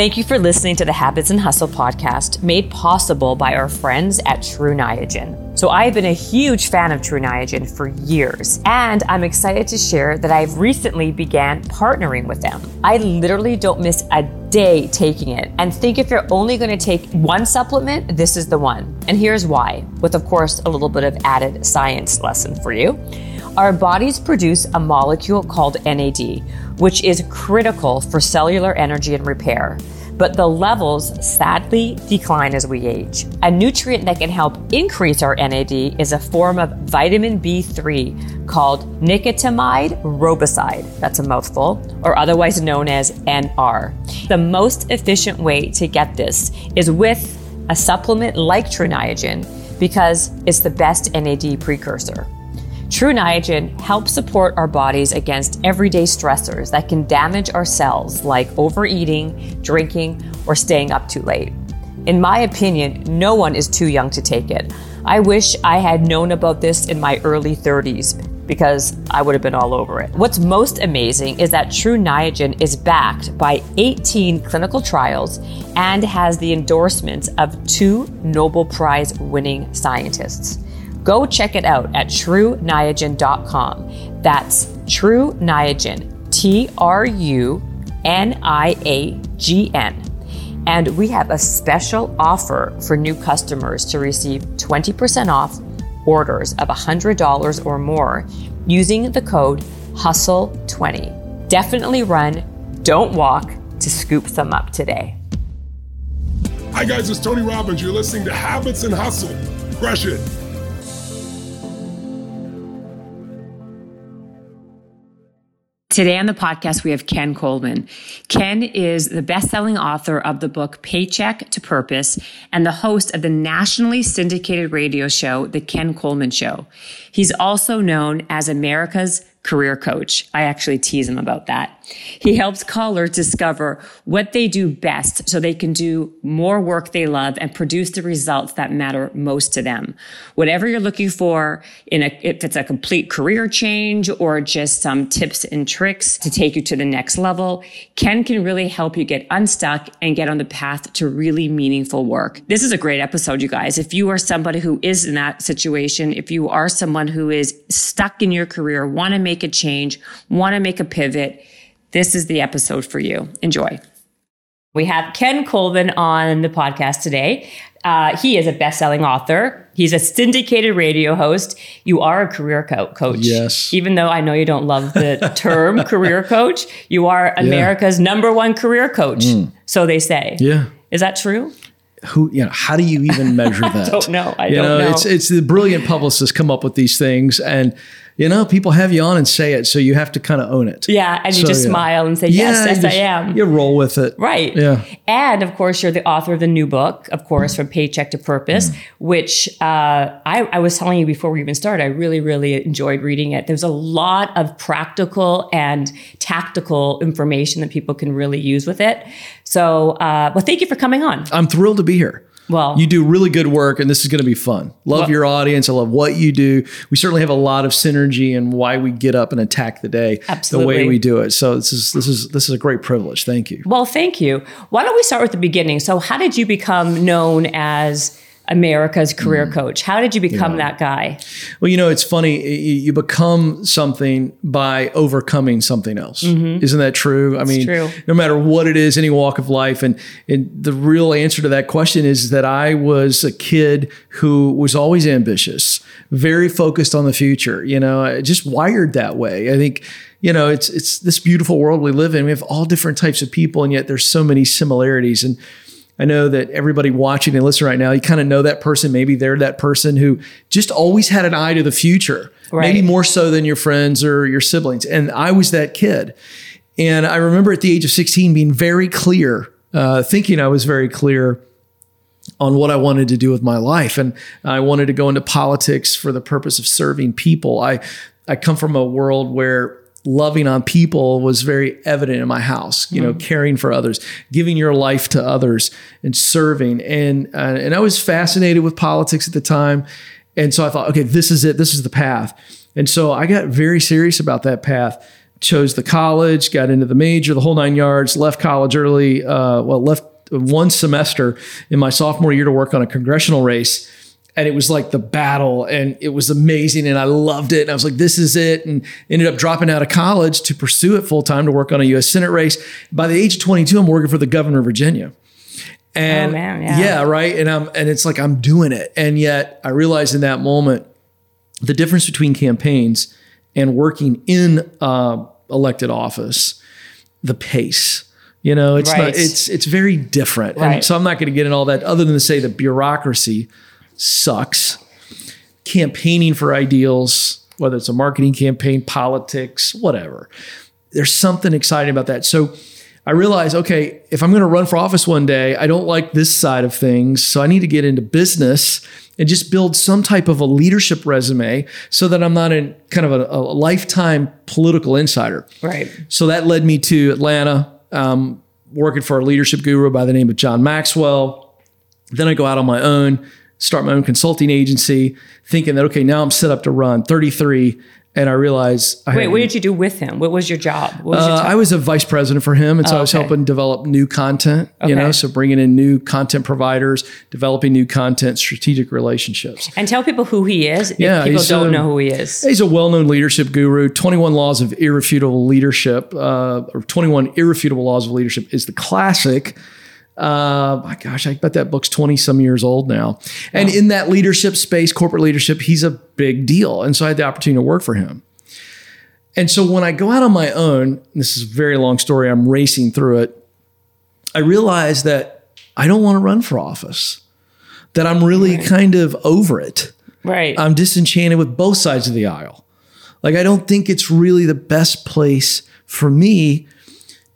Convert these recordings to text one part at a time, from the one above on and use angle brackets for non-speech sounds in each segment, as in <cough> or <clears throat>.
Thank you for listening to the Habits and Hustle podcast made possible by our friends at True Niagen. So, I've been a huge fan of True Niagen for years, and I'm excited to share that I've recently began partnering with them. I literally don't miss a day taking it and think if you're only going to take one supplement, this is the one. And here's why, with of course a little bit of added science lesson for you. Our bodies produce a molecule called NAD, which is critical for cellular energy and repair. But the levels sadly decline as we age. A nutrient that can help increase our NAD is a form of vitamin B3 called nicotinamide riboside. That's a mouthful, or otherwise known as NR. The most efficient way to get this is with a supplement like True Niagen because it's the best NAD precursor. True Niagen helps support our bodies against everyday stressors that can damage our cells, like overeating, drinking, or staying up too late. In my opinion, no one is too young to take it. I wish I had known about this in my early 30s because I would have been all over it. What's most amazing is that True Niagen is backed by 18 clinical trials and has the endorsements of two Nobel Prize winning scientists. Go check it out at trueniagen.com. That's True Niagen, T R U N I A G N. And we have a special offer for new customers to receive 20% off orders of $100 or more using the code HUSTLE20. Definitely run, don't walk to scoop some up today. Hi, guys, it's Tony Robbins. You're listening to Habits and Hustle. Crush it. Today on the podcast, we have Ken Coleman. Ken is the best-selling author of the book Paycheck to Purpose and the host of the nationally syndicated radio show, The Ken Coleman Show. He's also known as America's career coach. I actually tease him about that. He helps callers discover what they do best so they can do more work they love and produce the results that matter most to them. Whatever you're looking for in a, if it's a complete career change or just some tips and tricks to take you to the next level, Ken can really help you get unstuck and get on the path to really meaningful work. This is a great episode, you guys. If you are somebody who is in that situation, if you are someone who is stuck in your career, want to make a change, want to make a pivot, this is the episode for you. Enjoy. We have Ken Coleman on the podcast today. Uh, he is a best-selling author. He's a syndicated radio host. You are a career co- coach. Yes. Even though I know you don't love the <laughs> term career coach, you are America's yeah. number one career coach. Mm. So they say. Yeah. Is that true? Who you know? How do you even measure <laughs> that? I don't know. I you don't know, know. It's it's the brilliant publicists come up with these things, and you know, people have you on and say it, so you have to kind of own it. Yeah, and you just yeah. smile and say, "Yes, yes, just, I am." You roll with it, right? Yeah. And of course, you're the author of the new book, of course, from Paycheck to Purpose, mm. which uh, I, I was telling you before we even started. I really, really enjoyed reading it. There's a lot of practical and tactical information that people can really use with it. So, uh, well, thank you for coming on. I'm thrilled to be here. Well, you do really good work, and this is going to be fun. Love well, your audience. I love what you do. We certainly have a lot of synergy in why we get up and attack the day absolutely. the way we do it. So this is this is this is a great privilege. Thank you. Well, thank you. Why don't we start with the beginning? So, how did you become known as America's career mm. coach. How did you become yeah. that guy? Well, you know, it's funny. You become something by overcoming something else. Mm-hmm. Isn't that true? I it's mean, true. no matter what it is, any walk of life. And, and the real answer to that question is that I was a kid who was always ambitious, very focused on the future, you know, just wired that way. I think you know it's it's this beautiful world we live in we have all different types of people and yet there's so many similarities and I know that everybody watching and listening right now, you kind of know that person. Maybe they're that person who just always had an eye to the future, right. maybe more so than your friends or your siblings. And I was that kid. And I remember at the age of 16 being very clear, uh, thinking I was very clear on what I wanted to do with my life. And I wanted to go into politics for the purpose of serving people. I, I come from a world where loving on people was very evident in my house you know mm. caring for others giving your life to others and serving. And uh, and I was fascinated with politics at the time. And so I thought okay this is it. This is the path. And so I got very serious about that path. Chose the college, got into the major, the whole nine yards, left college early, uh, well, left one semester in my sophomore year to work on a congressional race. And it was like the battle, and it was amazing, and I loved it. And I was like, "This is it!" And ended up dropping out of college to pursue it full time to work on a U.S. Senate race. By the age of 22, I'm working for the governor of Virginia. And Oh, man, yeah. right. And I'm and it's like I'm doing it. And yet I realized in that moment the difference between campaigns and working in uh, elected office, the pace. You know, it's Right. not it's it's very different. Right. And so I'm not going to get in all that other than to say the bureaucracy sucks. Campaigning for ideals, whether it's a marketing campaign, politics, whatever. There's something exciting about that. So I realized, okay, if I'm going to run for office one day, I don't like this side of things. So I need to get into business and just build some type of a leadership resume so that I'm not in kind of a, a lifetime political insider. Right. So that led me to Atlanta, um, working for a leadership guru by the name of John Maxwell. Then I go out on my own, start my own consulting agency, thinking that, okay, now I'm set up to run 33. And I realize I Wait, what did you do with him? What was your job? Was uh, job? I was a vice president for him, and so Oh, I was helping develop new content. You know, so bringing in new content providers, developing new content, strategic relationships. and tell people who he is. Yeah, if people don't um, know who he is. He's a well-known leadership guru. Twenty-one Laws of Irrefutable Leadership, uh, or Twenty-one Irrefutable Laws of Leadership, is the classic. Uh, my gosh, I bet that book's twenty some years old now. And in that leadership space, corporate leadership, he's a big deal. And so I had the opportunity to work for him. And so when I go out on my own, this is a very long story. I'm racing through it. I realize that I don't want to run for office. That I'm really kind of over it. Right. I'm disenchanted with both sides of the aisle. Like, I don't think it's really the best place for me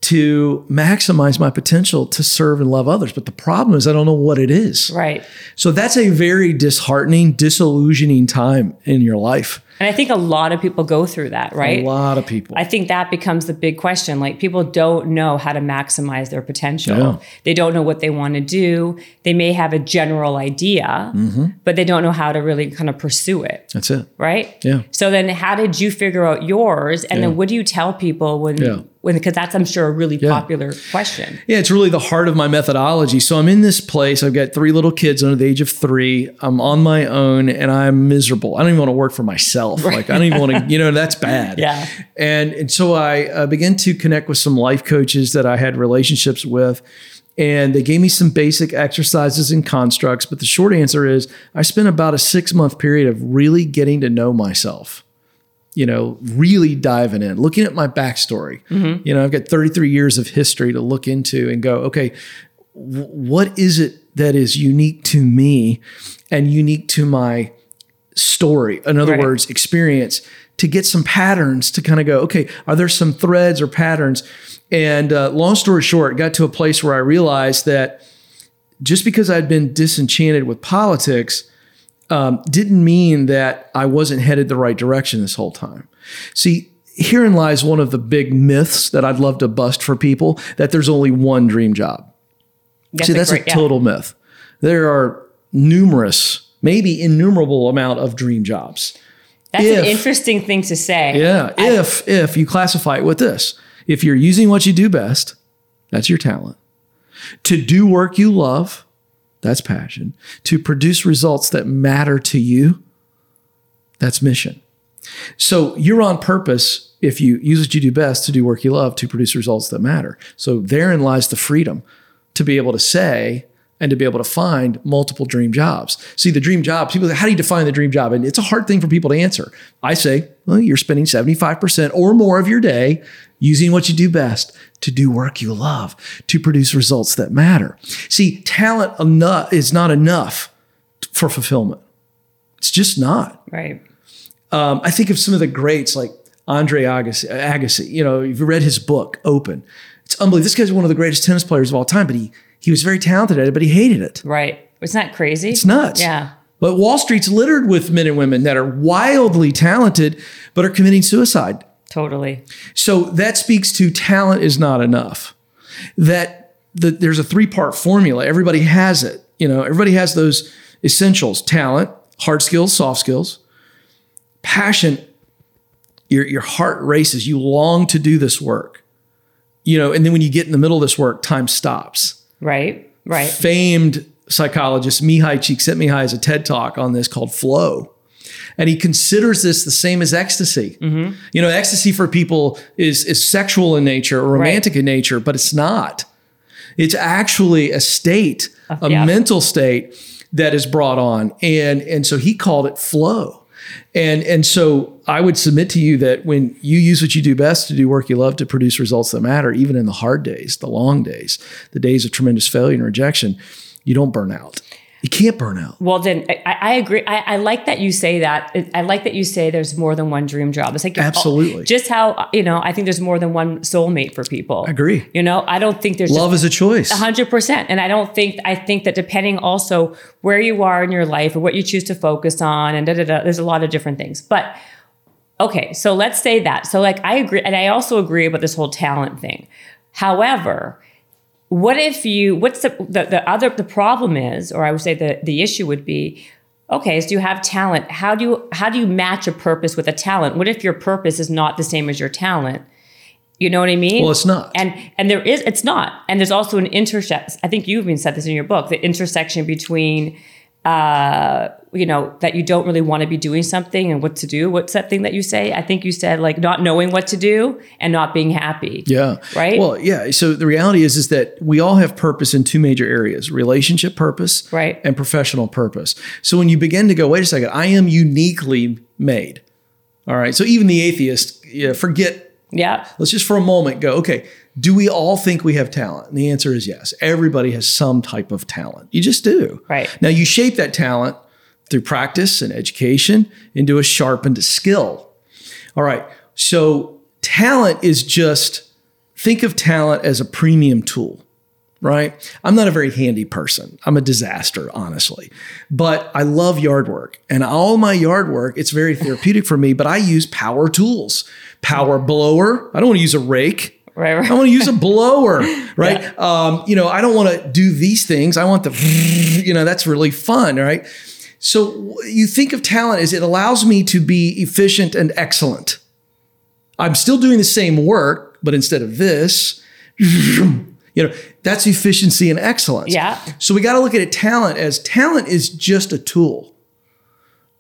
to maximize my potential to serve and love others. But the problem is, I don't know what it is. right. So that's a very disheartening, disillusioning time in your life. And I think a lot of people go through that, right? A lot of people. I think that becomes the big question. Like people don't know how to maximize their potential. Yeah. They don't know what they want to do. They may have a general idea, Mm-hmm. but they don't know how to really kind of pursue it. that's it. Right? Yeah. So then how did you figure out yours? And then what do you tell people when Yeah. Because that's I'm sure a really popular question. Yeah, it's really the heart of my methodology. So I'm in this place. I've got three little kids under the age of three. I'm on my own and I'm miserable. I don't even want to work for myself. Like I don't even want to, you know, that's bad. Yeah. And and so I uh, began to connect with some life coaches that I had relationships with. And they gave me some basic exercises and constructs. But the short answer is I spent about a six month period of really getting to know myself you know, really diving in, looking at my backstory. You know, I've got 33 years of history to look into and go, okay, w- what is it that is unique to me and unique to my story? In other Right. words, experience to get some patterns to kind of go, okay, are there some threads or patterns? And uh, long story short, got to a place where I realized that just because I'd been disenchanted with politics, um, didn't mean that I wasn't headed the right direction this whole time. See, herein lies one of the big myths that I'd love to bust for people that there's only one dream job. That's See, that's great- a yeah. total myth. There are numerous, maybe innumerable amount of dream jobs. That's an interesting thing to say. Yeah, if if you classify it with this, if you're using what you do best, that's your talent. To do work you love, that's passion. To produce results that matter to you, that's mission. So you're on purpose if you use what you do best to do work you love to produce results that matter. So therein lies the freedom to be able to say and to be able to find multiple dream jobs. See, the dream job, people say, how do you define the dream job? And it's a hard thing for people to answer. I say, well, you're spending 75% or more of your day using what you do best to do work you love, to produce results that matter. See, talent enough is not enough for fulfillment. It's just not. Right. Um, I think of some of the greats like Andre Agassi. Agassi. You know, you've read his book, Open. It's unbelievable. This guy's one of the greatest tennis players of all time, but he he was very talented at it, but he hated it. Right. Isn't that crazy? It's nuts. Yeah. But Wall Street's littered with men and women that are wildly talented, but are committing suicide. Totally. So that speaks to talent is not enough. That the, there's a three part formula. Everybody has it. You know, everybody has those essentials: talent, hard skills, soft skills, passion. your your heart races. You long to do this work, you know. And then when you get in the middle of this work, time stops. Right. Right. Famed psychologist Mihaly Csikszentmihalyi has a TED talk on this called flow. And he considers this the same as ecstasy. Mm-hmm. You know, ecstasy for people is, is sexual in nature or romantic Right. in nature, but it's not. It's actually a state, a yeah. mental state that is brought on. And, and so he called it flow. And, and so I would submit to you that when you use what you do best to do work you love to produce results that matter, even in the hard days, the long days, the days of tremendous failure and rejection, you don't burn out. You can't burn out. Well, then I, I agree. I, I like that you say that. I like that you say there's more than one dream job. It's like Absolutely. just how you know. I think there's more than one soulmate for people. I agree. You know, I don't think there's Love is a choice. hundred percent. And I don't think I think that depending also where you are in your life or what you choose to focus on, and da da da. There's a lot of different things, but. Okay, so let's say that. So, like, I agree, and I also agree about this whole talent thing. However, what if you what's the, the the other the problem is or i would say the the issue would be okay so you have talent. How do you how do you match a purpose with a talent? What if your purpose is not the same as your talent? You know what i mean? Well, it's not. and and there is it's not. And there's also an intersection i think you've even said this in your book the intersection between uh you know that you don't really want to be doing something and what to do what's that thing that you say i think you said like not knowing what to do and not being happy Yeah. Right? Well, yeah. So the reality is, is that we all have purpose in two major areas: relationship purpose, Right. and professional purpose. So when you begin to go, wait a second, I am uniquely made. All right. So even the atheist, yeah, forget. yeah Let's just for a moment go. Okay. Do we all think we have talent? And the answer is yes. Everybody has some type of talent. You just do. Right. Now you shape that talent through practice and education into a sharpened skill. All right. So talent is just think of talent as a premium tool, right? I'm not a very handy person. I'm a disaster, honestly. But I love yard work. And all my yard work, it's very therapeutic for me, but I use power tools. Power blower. I don't want to use a rake. Right right I want to use a blower, <laughs> right? Um, you know, I don't want to do these things. I want the, <laughs> you know, that's really fun, right? So you think of talent as it allows me to be efficient and excellent. I'm still doing the same work, but instead of this, <laughs> you know, that's efficiency and excellence. Yeah. So we got to look at it talent as talent is just a tool.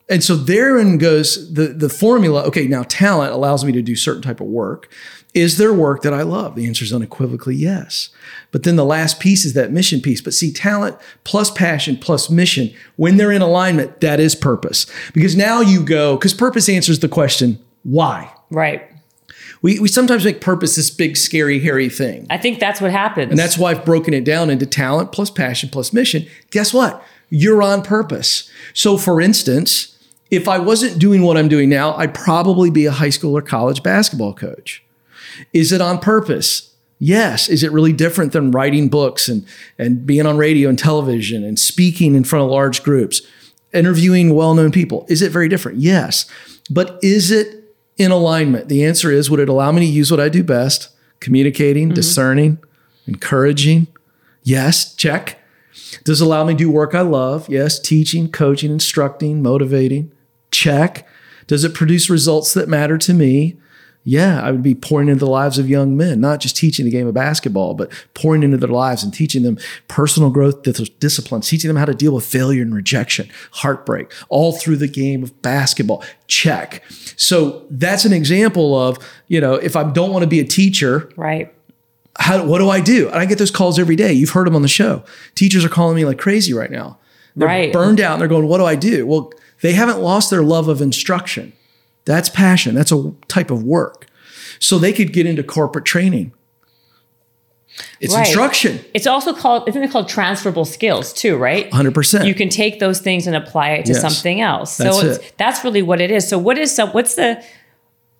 And so therein goes the the formula. Okay, now talent allows me to do certain type of work. Is there work that I love? The answer is unequivocally yes. But then the last piece is that mission piece. But see, talent plus passion plus mission, when they're in alignment, that is purpose. Because now you go, because purpose answers the question, why? right We, we sometimes make purpose this big, scary, hairy thing. I think that's what happens. And that's why I've broken it down into talent plus passion plus mission. Guess what? You're on purpose. So, for instance, if I wasn't doing what I'm doing now, I'd probably be a high school or college basketball coach. Is it on purpose? Yes. Is it really different than writing books and, and being on radio and television and speaking in front of large groups, interviewing well known people? Is it very different? Yes. But is it in alignment? The answer is would it allow me to use what I do best, communicating, mm-hmm. discerning, encouraging? Yes. Check. Does it allow me to do work I love? Yes. Teaching, coaching, instructing, motivating? Check. Does it produce results that matter to me? Yeah, I would be pouring into the lives of young men, not just teaching the game of basketball, but pouring into their lives and teaching them personal growth disciplines, teaching them how to deal with failure and rejection, heartbreak, all through the game of basketball. Check. So that's an example of, you know, if I don't want to be a teacher, right. how, what do I do? And I get those calls every day. You've heard them on the show. Teachers are calling me like crazy right now. They're Right. burned out and they're going, what do I do? Well, they haven't lost their love of instruction. That's passion. That's a type of work. So they could get into corporate training. It's Right. instruction, It's also called, isn't it called transferable skills too, right? 100%. You can take those things and apply it to Yes. something else. That's so it's, it. that's really what it is. So what is some, what's the,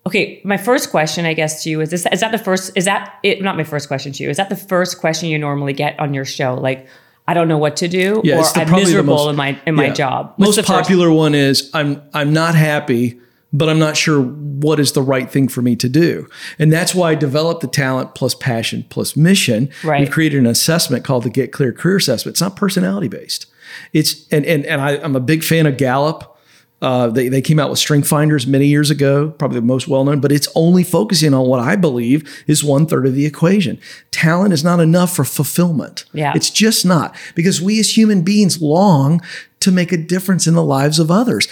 okay, my first question, I guess, to you is this, is that the first, is that it, not my first question to you, is that the first question you normally get on your show? Like, I don't know what to do Yeah, or the- I'm miserable most- in my, in my job. What's Most the first- popular one is I'm I'm not happy, but I'm not sure what is the right thing for me to do. And that's why I developed the talent plus passion plus mission. Right. We've created an assessment called the Get Clear Career Assessment. It's not personality based. It's and and and I, I'm a big fan of Gallup. Uh, they, they came out with Strength Finders many years ago, probably the most well known, but it's only focusing on what I believe is one third of the equation. Talent is not enough for fulfillment. Yeah. It's just not because we as human beings long to make a difference in the lives of others.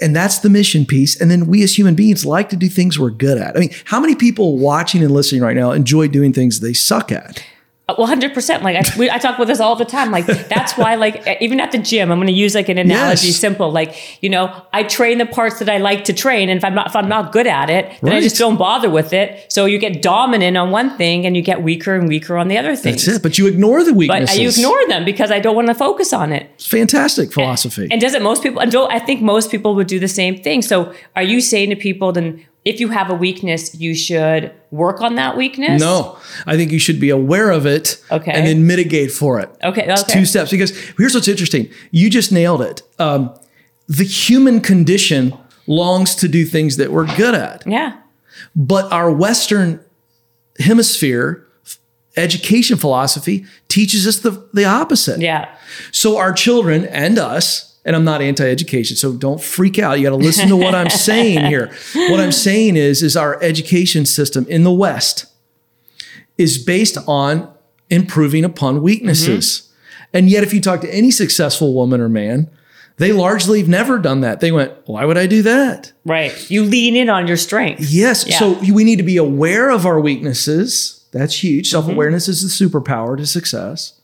And that's the mission piece. And then we as human beings like to do things we're good at. I mean, how many people watching and listening right now enjoy doing things they suck at? Uh, well, hundred percent. Like I, we, I talk with this all the time. Like that's why, like even at the gym, I'm going to use like an analogy. Yes. Simple, like you know, I train the parts that I like to train, and if I'm not, if I'm not good at it, then I just don't bother with it. So you get dominant on one thing, and you get weaker and weaker on the other things. That's it. But you ignore the But weaknesses. I ignore them because I don't want to focus on it. It's fantastic philosophy. And doesn't most people? And don't I think most people would do the same thing? So are you saying to people then? If you have a weakness, you should work on that weakness. No, I think you should be aware of it Okay. and then mitigate for it. Okay, It's two steps. Because here's what's interesting you just nailed it. Um, the human condition longs to do things that we're good at, Yeah. but our Western hemisphere education philosophy teaches us the, the opposite. Yeah. So our children and us, and I'm not anti-education, so don't freak out. You got to listen to what I'm saying here. <laughs> What I'm saying is, is our education system in the West is based on improving upon weaknesses. Mm-hmm. And yet, if you talk to any successful woman or man, they largely have never done that. They went, why would I do that? Right. You lean in on your strength. Yes. Yeah. So we need to be aware of our weaknesses. That's huge. Mm-hmm. Self awareness is the superpower to success.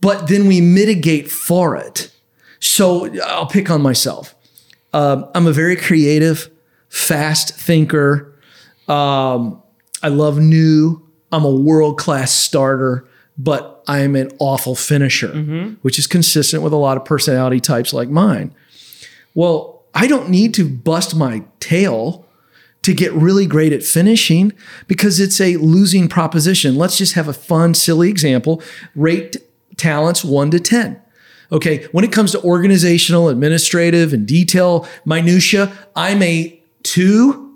But then we mitigate for it. So I'll pick on myself. Um, I'm a very creative, fast thinker. Um, I love new. I'm a world class starter, but I'm an awful finisher, which is consistent with a lot of personality types like mine. Well, I don't need to bust my tail to get really great at finishing because it's a losing proposition. Let's just have a fun, silly example. Rate talents one to 10. Okay, when it comes to organizational, administrative, and detail minutia, I'm a two.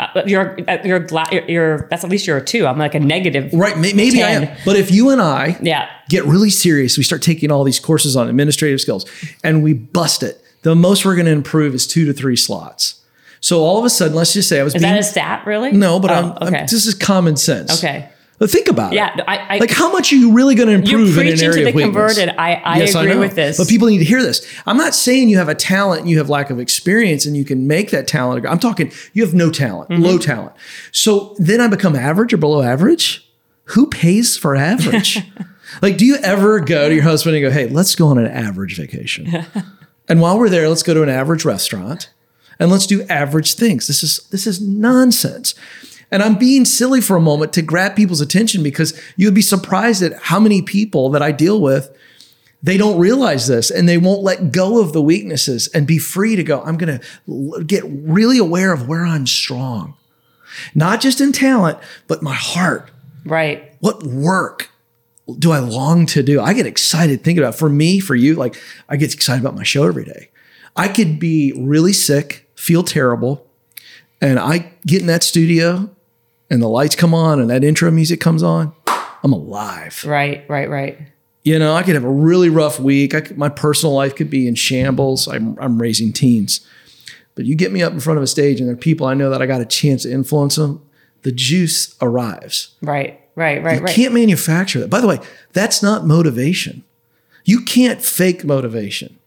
Uh, you're, uh, you're, you're, you're, that's at least you're a two. I'm like a negative. Right, may- maybe I 10. am. But if you and I Yeah. get really serious, we start taking all these courses on administrative skills and we bust it, the most we're going to improve is two to three slots. So all of a sudden, let's just say I was Is being that a stat really? no, but Oh, I'm, I'm- this is common sense. okay. But think about Yeah. it. no, I, I, Like how much are you really going to improve in an preaching area to the of weakness? converted. I, I Yes, agree know. with this. But people need to hear this. I'm not saying you have a talent and you have lack of experience and you can make that talent. I'm talking you have no talent, Mm-hmm. low talent. So then I become average or below average. Who pays for average? <laughs> like, do you ever go to your husband and go, "Hey, let's go on an average vacation," <laughs> and while we're there, let's go to an average restaurant and let's do average things. This is this is nonsense. And I'm being silly for a moment to grab people's attention because you would be surprised at how many people that I deal with they don't realize this and they won't let go of the weaknesses and be free to go i'm going to get really aware of where i'm strong not just in talent but my heart right. what work do i long to do i get excited thinking about it. for me for you like i get excited about my show every day i could be really sick feel terrible and i get in that studio and the lights come on and that intro music comes on i'm alive Right. Right. Right. you know, I could have a really rough week. I could, my personal life could be in shambles. I'm, I'm raising teens. But you get me up in front of a stage and there are people I know that I got a chance to influence them, the juice arrives. Right. Right. Right. You Right. can't manufacture that. By the way, that's not motivation. You can't fake motivation.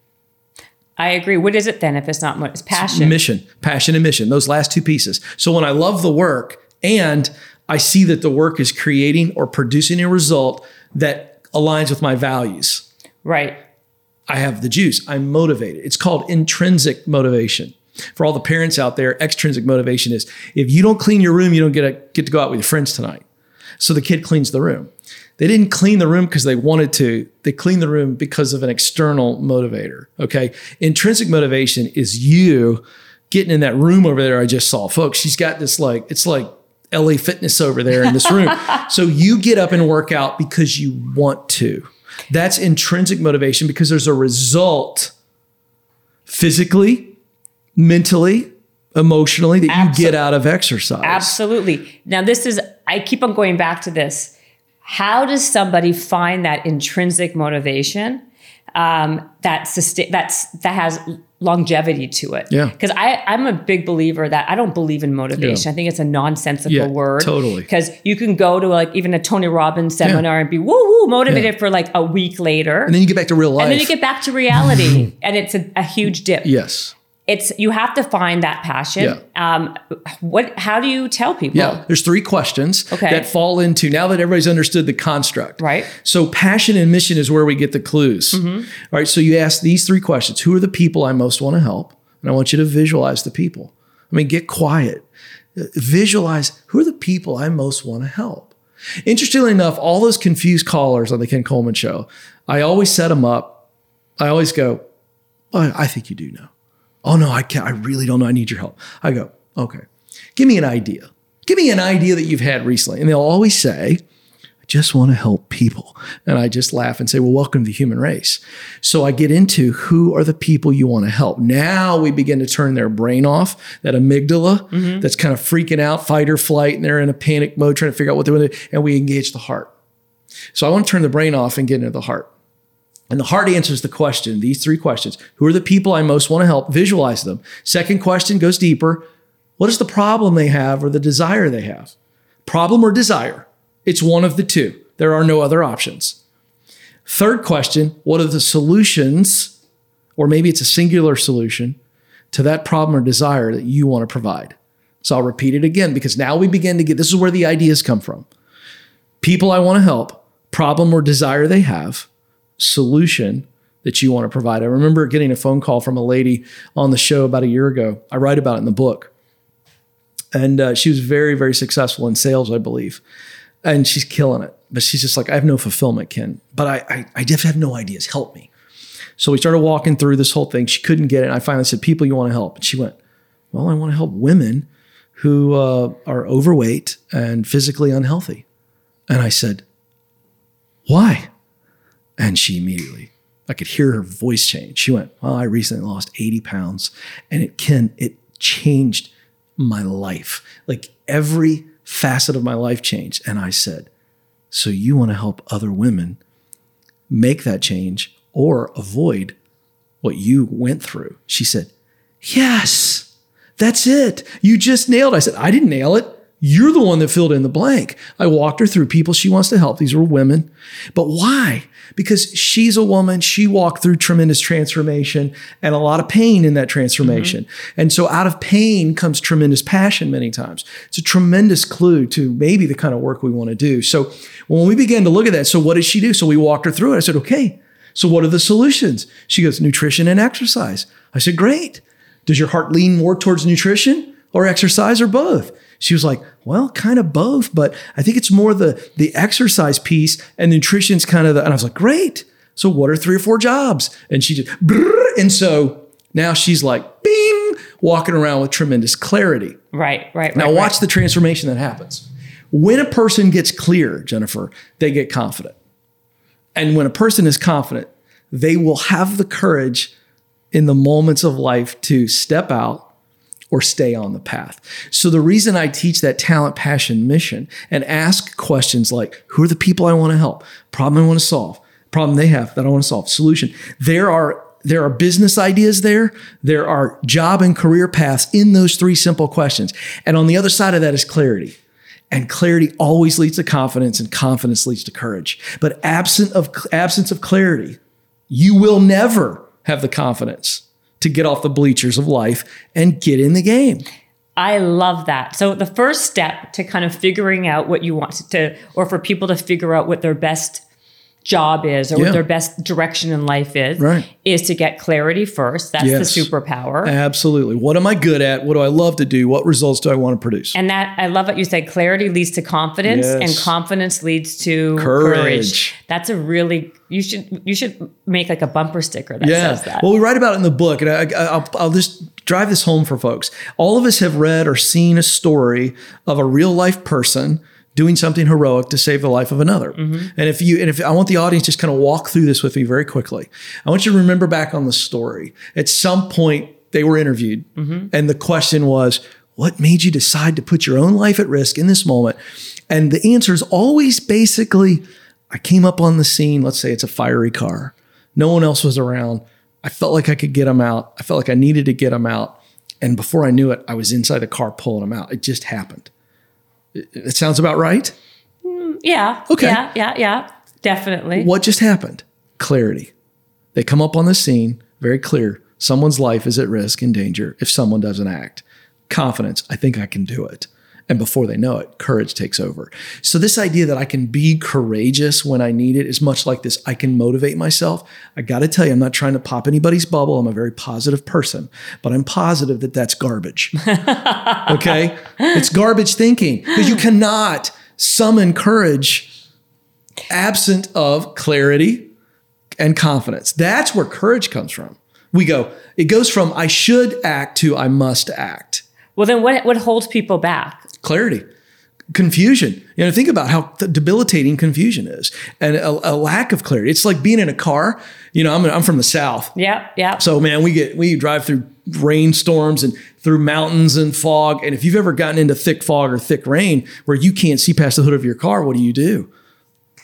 I agree. What is it then if it's not it's passion? Mission, passion, and mission, those last two pieces. So when I love the work and I see that the work is creating or producing a result that aligns with my values, Right. I have the juice. I'm motivated. It's called intrinsic motivation. For all the parents out there, extrinsic motivation is if you don't clean your room, you don't get, a, get to go out with your friends tonight. So the kid cleans the room. They didn't clean the room because they wanted to. They cleaned the room because of an external motivator. Okay. Intrinsic motivation is you getting in that room over there I just saw. Folks, she's got this like, it's like LA Fitness over there in this room. <laughs> so you get up and work out because you want to. That's intrinsic motivation because there's a result physically, mentally, emotionally that you get out of exercise. Absolutely. Now, this is, I keep on going back to this. How does somebody find that intrinsic motivation um, that sustain, that's, that has longevity to it. Yeah. Because I I'm a big believer that I don't believe in motivation. Yeah. I think it's a nonsensical Yeah, word. totally. Because you can go to like even a Tony Robbins seminar and be woo woo motivated Yeah. for like a week later. And then you get back to real life. And then you get back to reality, <clears throat> and it's a, a huge dip. yes. It's you have to find that passion. Yeah. Um, what? How do you tell people? Yeah, there's three questions Okay. that fall into now that everybody's understood the construct. Right. So passion and mission is where we get the clues. Mm-hmm. All right. So you ask these three questions: Who are the people I most want to help? And I want you to visualize the people. I mean, get quiet. Visualize who are the people I most want to help. Interestingly enough, all those confused callers on the Ken Coleman show, I always set them up. I always go, "Oh, I think you do know. Oh no, I can't. I really don't know. I need your help. I go, okay. Give me an idea. Give me an idea that you've had recently. And they'll always say, I just want to help people. And I just laugh and say, well, welcome to the human race. So I get into who are the people you want to help. Now we begin to turn their brain off, that amygdala mm-hmm. that's kind of freaking out, fight or flight, and they're in a panic mode trying to figure out what they want to do. And we engage the heart. So I want to turn the brain off and get into the heart. And the heart answers the question, these three questions. Who are the people I most want to help? Visualize them. Second question goes deeper. What is the problem they have or the desire they have? Problem or desire? It's one of the two. There are no other options. Third question What are the solutions, or maybe it's a singular solution, to that problem or desire that you want to provide? So I'll repeat it again because now we begin to get this is where the ideas come from. People I want to help, problem or desire they have, solution that you want to provide. I remember getting a phone call from a lady on the show about a year ago. I write about it in the book. And uh, she was very, very successful in sales, I believe. And she's killing it. But she's just like, I have no fulfillment, Ken. But I, I, I just have no ideas. Help me. So we started walking through this whole thing. She couldn't get it. And I finally said, People you want to help. And she went, Well, I want to help women who uh, are overweight and physically unhealthy. And I said, Why? And she immediately, I could hear her voice change. She went, Well, I recently lost 80 pounds and it can, it changed my life. Like every facet of my life changed. And I said, So you want to help other women make that change or avoid what you went through? She said, Yes, that's it. You just nailed it. I said, I didn't nail it. You're the one that filled in the blank. I walked her through people she wants to help. These were women. But why? Because she's a woman. She walked through tremendous transformation and a lot of pain in that transformation. Mm-hmm. And so out of pain comes tremendous passion many times. It's a tremendous clue to maybe the kind of work we want to do. So when we began to look at that, so what did she do? So we walked her through it. I said, okay, so what are the solutions? She goes, nutrition and exercise. I said, great. Does your heart lean more towards nutrition or exercise or both? She was like, well, kind of both, but I think it's more the the exercise piece and nutrition's kind of the, and I was like, great. So what are three or four jobs? And she just, and so now she's like, bing, walking around with tremendous clarity. Right, right, Now right, watch right. the transformation that happens. When a person gets clear, Jennifer, they get confident. And when a person is confident, they will have the courage in the moments of life to step out or stay on the path. So the reason I teach that talent, passion, mission and ask questions like, who are the people I want to help? Problem I want to solve? Problem they have that I want to solve? Solution. There are there are business ideas there. There are job and career paths in those three simple questions. And on the other side of that is clarity. And clarity always leads to confidence and confidence leads to courage. But absent of absence of clarity, you will never have the confidence to get off the bleachers of life and get in the game. I love that. So the first step to kind of figuring out what you want to, or for people to figure out what their best job is or Yeah. what their best direction in life is, Right. is to get clarity first. That's Yes. the superpower. Absolutely. What am I good at? What do I love to do? What results do I want to produce? and that I love what you said. Clarity leads to confidence, Yes. and confidence leads to Courage. courage. That's a really you should you should make like a bumper sticker that Yeah. says that. Well, we write about it in the book, and I, I, I'll, I'll just drive this home for folks. All of us have read or seen a story of a real life person doing something heroic to save the life of another. Mm-hmm. And if you and if I want the audience just kind of walk through this with me very quickly, I want you to remember back on the story. At some point, they were interviewed, Mm-hmm. and the question was, "What made you decide to put your own life at risk in this moment?" And the answer is always basically, "I came up on the scene. Let's say it's a fiery car." No one else was around. I felt like I could get them out. I felt like I needed to get them out. And before I knew it, I was inside the car pulling them out. It just happened. It, sounds about right. Mm, yeah. Okay. Yeah. Yeah. Yeah. Definitely. What just happened? Clarity. They come up on the scene, very clear. Someone's life is at risk and danger if someone doesn't act. Confidence, I think I can do it. And before they know it, courage takes over. So, this idea that I can be courageous when I need it is much like this I can motivate myself. I got to tell you, I'm not trying to pop anybody's bubble. I'm a very positive person, but I'm positive that that's garbage. <laughs> okay? It's garbage thinking because you cannot summon courage absent of clarity and confidence. That's where courage comes from. We go, it goes from I should act to I must act. Well, then what, what holds people back? Clarity, confusion. You know, think about how debilitating confusion is and a, a, lack of clarity. It's like being in a car. You know, I'm, I'm from the South. Yeah, yeah. So, man, we get, we drive through rainstorms and through mountains and fog. And if you've ever gotten into thick fog or thick rain where you can't see past the hood of your car, what do you do?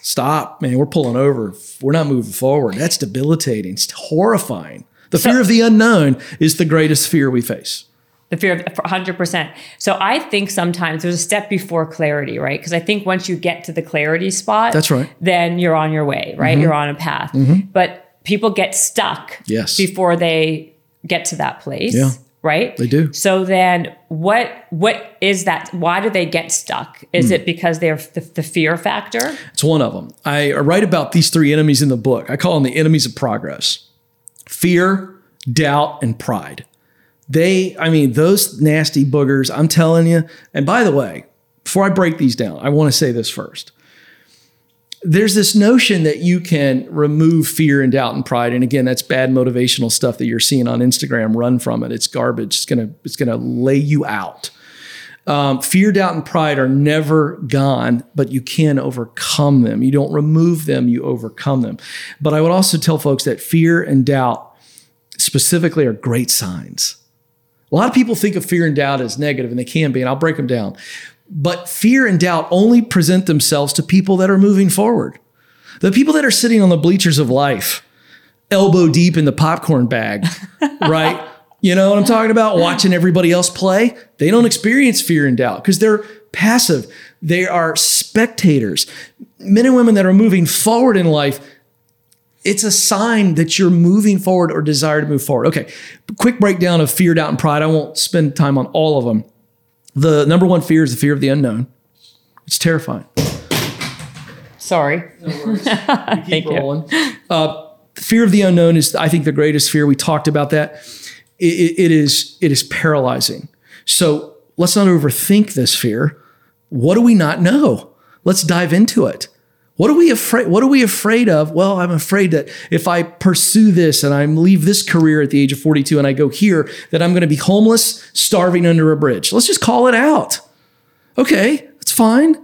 Stop, man. We're pulling over. We're not moving forward. That's debilitating. It's horrifying. The So- fear of the unknown is the greatest fear we face. The fear of 100%. So I think sometimes there's a step before clarity, right? Because I think once you get to the clarity spot, That's right. then you're on your way, right? You're on a path. But people get stuck Yes. before they get to that place. Yeah. Right? They do. So then what what is that? Why do they get stuck? Is Hmm. it because they're the, the fear factor? It's one of them. I write about these three enemies in the book. I call them the enemies of progress fear, doubt, and pride. They, I mean, those nasty boogers, I'm telling you. And by the way, before I break these down, I want to say this first. There's this notion that you can remove fear and doubt and pride. And again, that's bad motivational stuff that you're seeing on Instagram. Run from it. It's garbage. It's gonna, it's gonna lay you out. Um, fear, doubt, and pride are never gone, but you can overcome them. You don't remove them, you overcome them. But I would also tell folks that fear and doubt specifically are great signs. A lot of people think of fear and doubt as negative, and they can be, and I'll break them down. But fear and doubt only present themselves to people that are moving forward. The people that are sitting on the bleachers of life, elbow deep in the popcorn bag, <laughs> right? You know what I'm talking about? Watching everybody else play. They don't experience fear and doubt because they're passive. They are spectators. Men and women that are moving forward in life, it's a sign that you're moving forward or desire to move forward. Okay, quick breakdown of fear, doubt, and pride. I won't spend time on all of them. The number one fear is the fear of the unknown. It's terrifying. Sorry. <laughs> keep rolling. Uh, fear of the unknown is, I think, the greatest fear. We talked about that. It, it- it is it is paralyzing. So let's not overthink this fear. What do we not know? Let's dive into it. What are we afraid? What are we afraid of? Well, I'm afraid that if I pursue this and I leave this career at the age of 42 and I go here, that I'm going to be homeless, starving under a bridge. Let's just call it out. Okay, that's fine.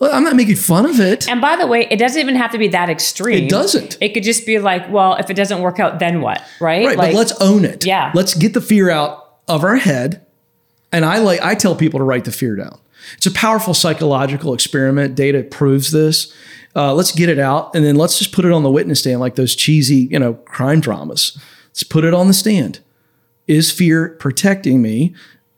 I'm not making fun of it. And by the way, it doesn't even have to be that extreme. It doesn't. It could just be like, well, if it doesn't work out, then what? Right? Right, Like, but let's own it. Yeah. Let's get the fear out of our head. And I like I tell people to write the fear down. It's a powerful psychological experiment. Data proves this. Uh, let's get it out, and then let's just put it on the witness stand, like those cheesy, you know, crime dramas. Let's put it on the stand. Is fear protecting me,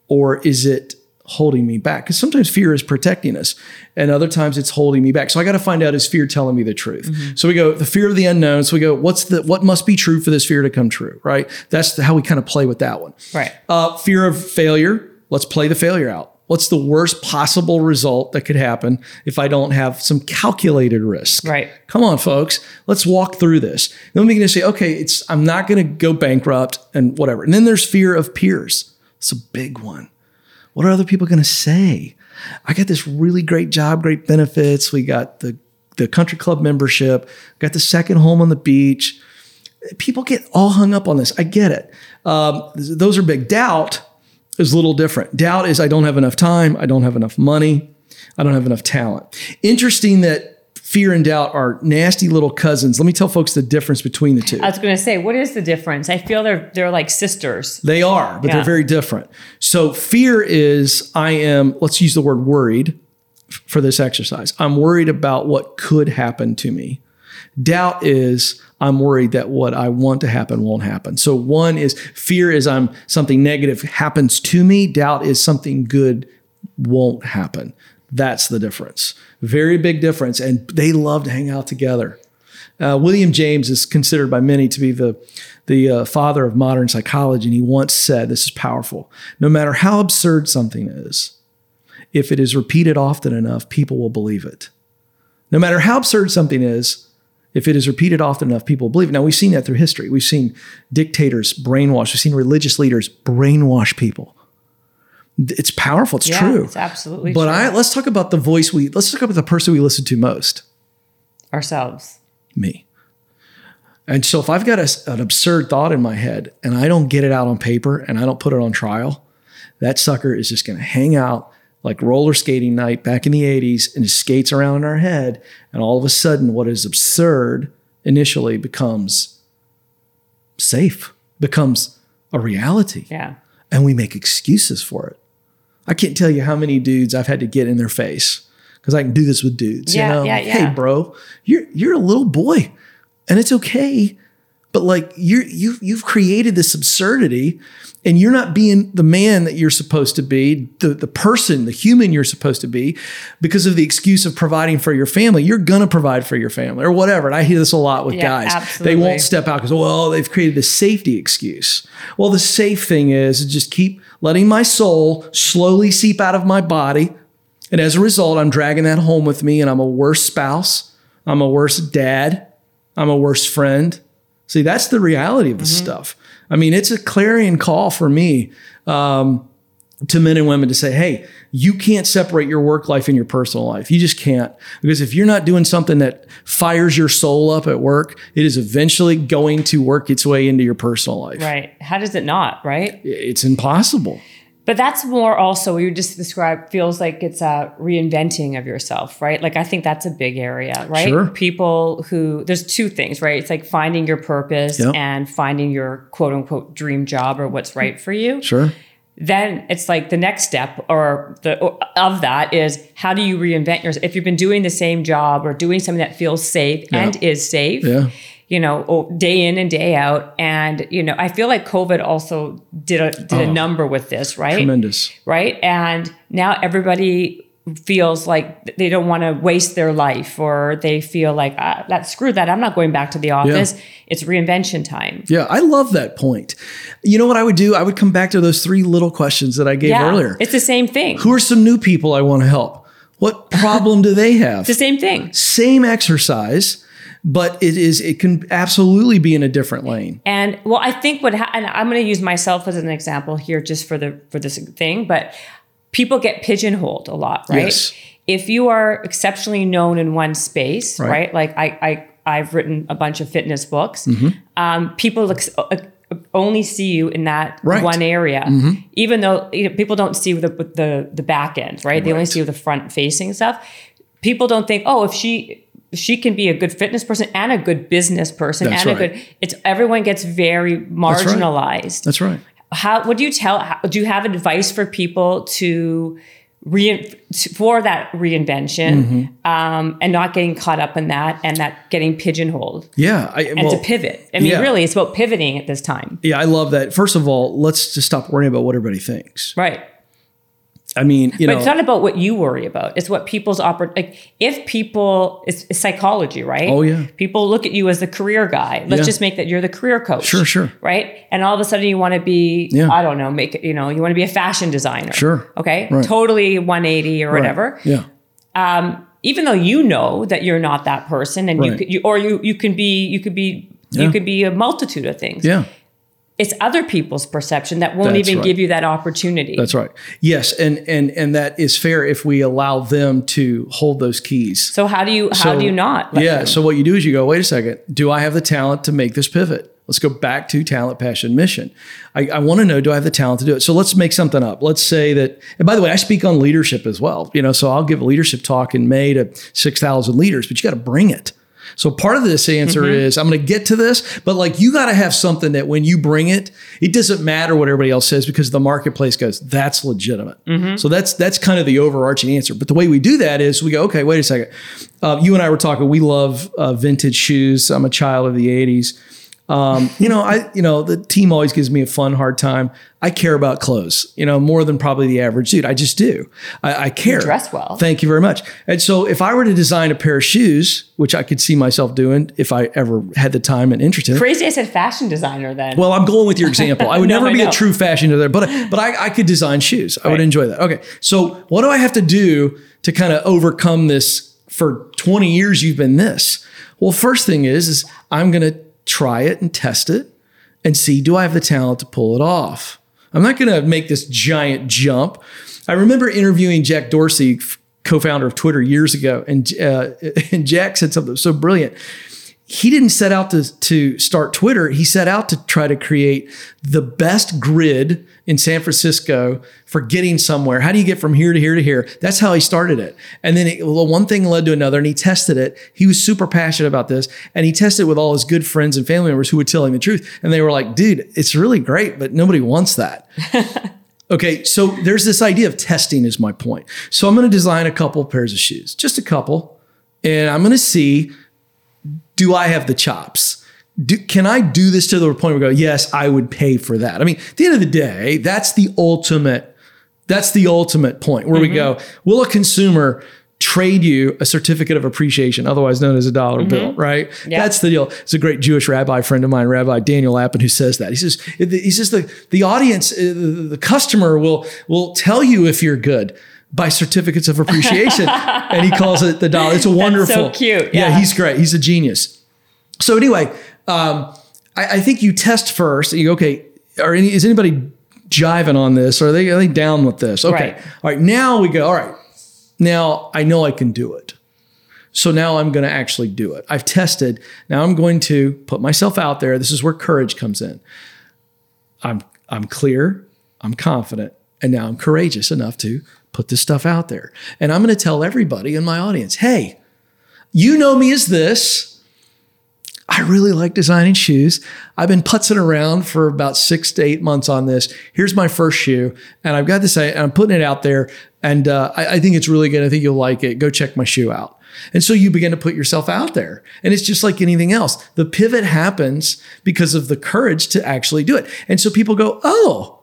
or is it holding me back? Because sometimes fear is protecting us, and other times it's holding me back. So I got to find out is fear telling me the truth. So we go the fear of the unknown. So we go what's the what must be true for this fear to come true? Right. That's how we kind of play with that one. Right. Uh, fear of failure. Let's play the failure out. What's the worst possible result that could happen if I don't have some calculated risk? Right. Come on, folks. Let's walk through this. Then we're going to say, okay, it's I'm not going to go bankrupt and whatever. And then there's fear of peers. It's a big one. What are other people going to say? I got this really great job, great benefits. We got the the country club membership. Got the second home on the beach. People get all hung up on this. I get it. Um, those are big. Doubt is a little different. Doubt is I don't have enough time. I don't have enough money. I don't have enough talent. Interesting that fear and doubt are nasty little cousins. Let me tell folks the difference between the two. I was going to say, what is the difference? I feel they're they're like sisters. They are, but Yeah. they're very different. So fear is I am, let's use the word worried for this exercise. I'm worried about what could happen to me. Doubt is I'm worried that what I want to happen won't happen. So one is fear is I'm something negative happens to me. Doubt is something good won't happen. That's the difference. Very big difference. And they love to hang out together. Uh, William James is considered by many to be the the uh, father of modern psychology, and he once said, "This is powerful. No matter how absurd something is, if it is repeated often enough, people will believe it. No matter how absurd something is, if it is repeated often enough, people believe it. Now, we've seen that through history. We've seen dictators brainwash, we've seen religious leaders brainwash people. It's powerful, it's yeah, true. It's absolutely but true. I let's talk about the voice we let's talk about the person we listen to most. Ourselves. Me. And so if I've got a, an absurd thought in my head and I don't get it out on paper and I don't put it on trial, that sucker is just going to hang out like roller skating night back in the 80s and it skates around in our head. And all of a sudden, what is absurd initially becomes safe, becomes a reality. Yeah. And we make excuses for it. I can't tell you how many dudes I've had to get in their face because I can do this with dudes. Yeah, you know, yeah, yeah. hey, bro, you're you're a little boy, and it's okay. But like you're you you've created this absurdity, and you're not being the man that you're supposed to be, the the person, the human you're supposed to be, because of the excuse of providing for your family. You're gonna provide for your family or whatever. And I hear this a lot with Yeah, guys. absolutely. They won't step out because well they've created this safety excuse. Well, the safe thing is just keep letting my soul slowly seep out of my body. And as a result, I'm dragging that home with me, and I'm a worse spouse. I'm a worse dad. I'm a worse friend. See, that's the reality of this stuff. I mean, it's a clarion call for me um, to men and women to say, hey, you can't separate your work life and your personal life. You just can't. Because if you're not doing something that fires your soul up at work, it is eventually going to work its way into your personal life. Right. How does it not? Right. It's impossible. But that's more also what you just described feels like it's a reinventing of yourself, right? Like I think that's a big area, right? Sure. People who there's two things, right? It's like finding your purpose Yep. and finding your quote unquote dream job or what's right for you. Sure. Then it's like the next step or the or of that is how do you reinvent yourself? If you've been doing the same job or doing something that feels safe and is safe, Yeah. You know, day in and day out. And, you know, I feel like COVID also did a did a number with this, right? Tremendous. right? And now everybody feels like they don't want to waste their life or they feel like ah, that screw that i'm not going back to the office it's reinvention time Yeah, I love that point. You know what I would do? I would come back to those three little questions that I gave yeah earlier. it's the same thing Who are some new people I want to help? What problem do they have? it's the same thing Same exercise, but it is it can absolutely be in a different lane. And well, I think what ha- and I'm going to use myself as an example here, just for the for this thing. But people get pigeonholed a lot, right? Yes. If you are exceptionally known in one space, Right. right? Like I, I I've written a bunch of fitness books. Mm-hmm. Um, people ex- uh, only see you in that Right. Mm-hmm. one area, even though you know, people don't see the the the back end, right? They only see the front facing stuff. People don't think, oh, if she she can be a good fitness person and a good business person That's and a right. good it's everyone gets very marginalized That's right. how what do you tell how, do you have advice for people to re for that reinvention Mm-hmm. um, and not getting caught up in that and that getting pigeonholed Yeah, I, and well, to pivot i mean yeah. really it's about pivoting at this time yeah, I love that. First of all, let's just stop worrying about what everybody thinks. right I mean, you but know, it's not about what you worry about it's what people's oppor- like if people it's, it's psychology right Oh, yeah. people look at you as the career guy let's Yeah. just make that you're the career coach Sure, sure. right and all of a sudden you want to be Yeah. i don't know make it you know you want to be a fashion designer Sure. okay Right. totally 180 or whatever yeah, um, even though you know that you're not that person and you, could, you or you you can be you could be Yeah. you could be a multitude of things yeah. It's other people's perception that won't That's even right. give you that opportunity That's right. Yes, and and and that is fair if we allow them to hold those keys. so how do you how So- do you not yeah. them? So what you do is you go, wait a second, do I have the talent to make this pivot? Let's go back to talent, passion, mission. I, I want to know, do I have the talent to do it? So let's make something up. Let's say that, and by the way, I speak on leadership as well. You know, so I'll give a leadership talk in May to 6,000 leaders, but you got to bring it. So part of this answer Mm-hmm. is I'm going to get to this, but like you got to have something that when you bring it, it doesn't matter what everybody else says because the marketplace goes, that's legitimate. Mm-hmm. So that's that's kind of the overarching answer. But the way we do that is we go, okay, wait a second. Uh, you and I were talking. We love uh, vintage shoes. I'm a child of the '80s. Um, you know, I you know the team always gives me a fun hard time. I care about clothes, you know, more than probably the average dude. I just do. I, I care. dress well. Thank you very much. And so, if I were to design a pair of shoes, which I could see myself doing if I ever had the time and interest in, it, Crazy, I said fashion designer then. well, I'm going with your example. I would <laughs> No, never be a true fashion designer, but but I, I could design shoes. I would enjoy that. Okay, so what do I have to do to kind of overcome this? For 20 years, you've been this. Well, first thing is, is I'm going to try it and test it and see do I have the talent to pull it off. I'm not going to make this giant jump. I remember interviewing Jack Dorsey, co-founder of Twitter, years ago, and uh, <laughs> and Jack said something so brilliant he didn't set out to, to start Twitter. He set out to try to create the best grid in San Francisco for getting somewhere. How do you get from here to here to here? That's how he started it. And then it, well, one thing led to another, and he tested it. He was super passionate about this, and he tested it with all his good friends and family members who were telling the truth. And they were like, dude, it's really great, but nobody wants that. <laughs> Okay, so there's this idea of testing, is my point. So I'm going to design a couple pairs of shoes, just a couple, and I'm going to see do I have the chops? Do, can I do this to the point where I go, yes, I would pay for that? I mean, at the end of the day, that's the ultimate, that's the ultimate point where we go, will a consumer trade you a certificate of appreciation, otherwise known as a dollar bill, right? Yeah. That's the deal. It's a great Jewish rabbi friend of mine, Rabbi Daniel Lapin, who says that. He says, he says the, the audience, uh, the, the customer will, will tell you if you're good by certificates of appreciation. <laughs> and he calls it the dollar. It's a wonderful. so cute. Yeah, Yeah. he's great. He's a genius. So anyway, um, I, I think you test first. You go, okay, are any, is anybody jiving on this? Are they are they down with this? Okay. Right. All right. Now we go. All right. Now I know I can do it. So now I'm going to actually do it. I've tested. Now I'm going to put myself out there. This is where courage comes in. I'm I'm clear. I'm confident, and now I'm courageous enough to put this stuff out there. And I'm going to tell everybody in my audience, hey, you know me as this. I really like designing shoes. I've been putzing around for about six to eight months on this. Here's my first shoe, and I've got this. And I'm putting it out there, and uh, I, I think it's really good. I think you'll like it. Go check my shoe out. And so you begin to put yourself out there, and it's just like anything else. The pivot happens because of the courage to actually do it. And so people go, "Oh,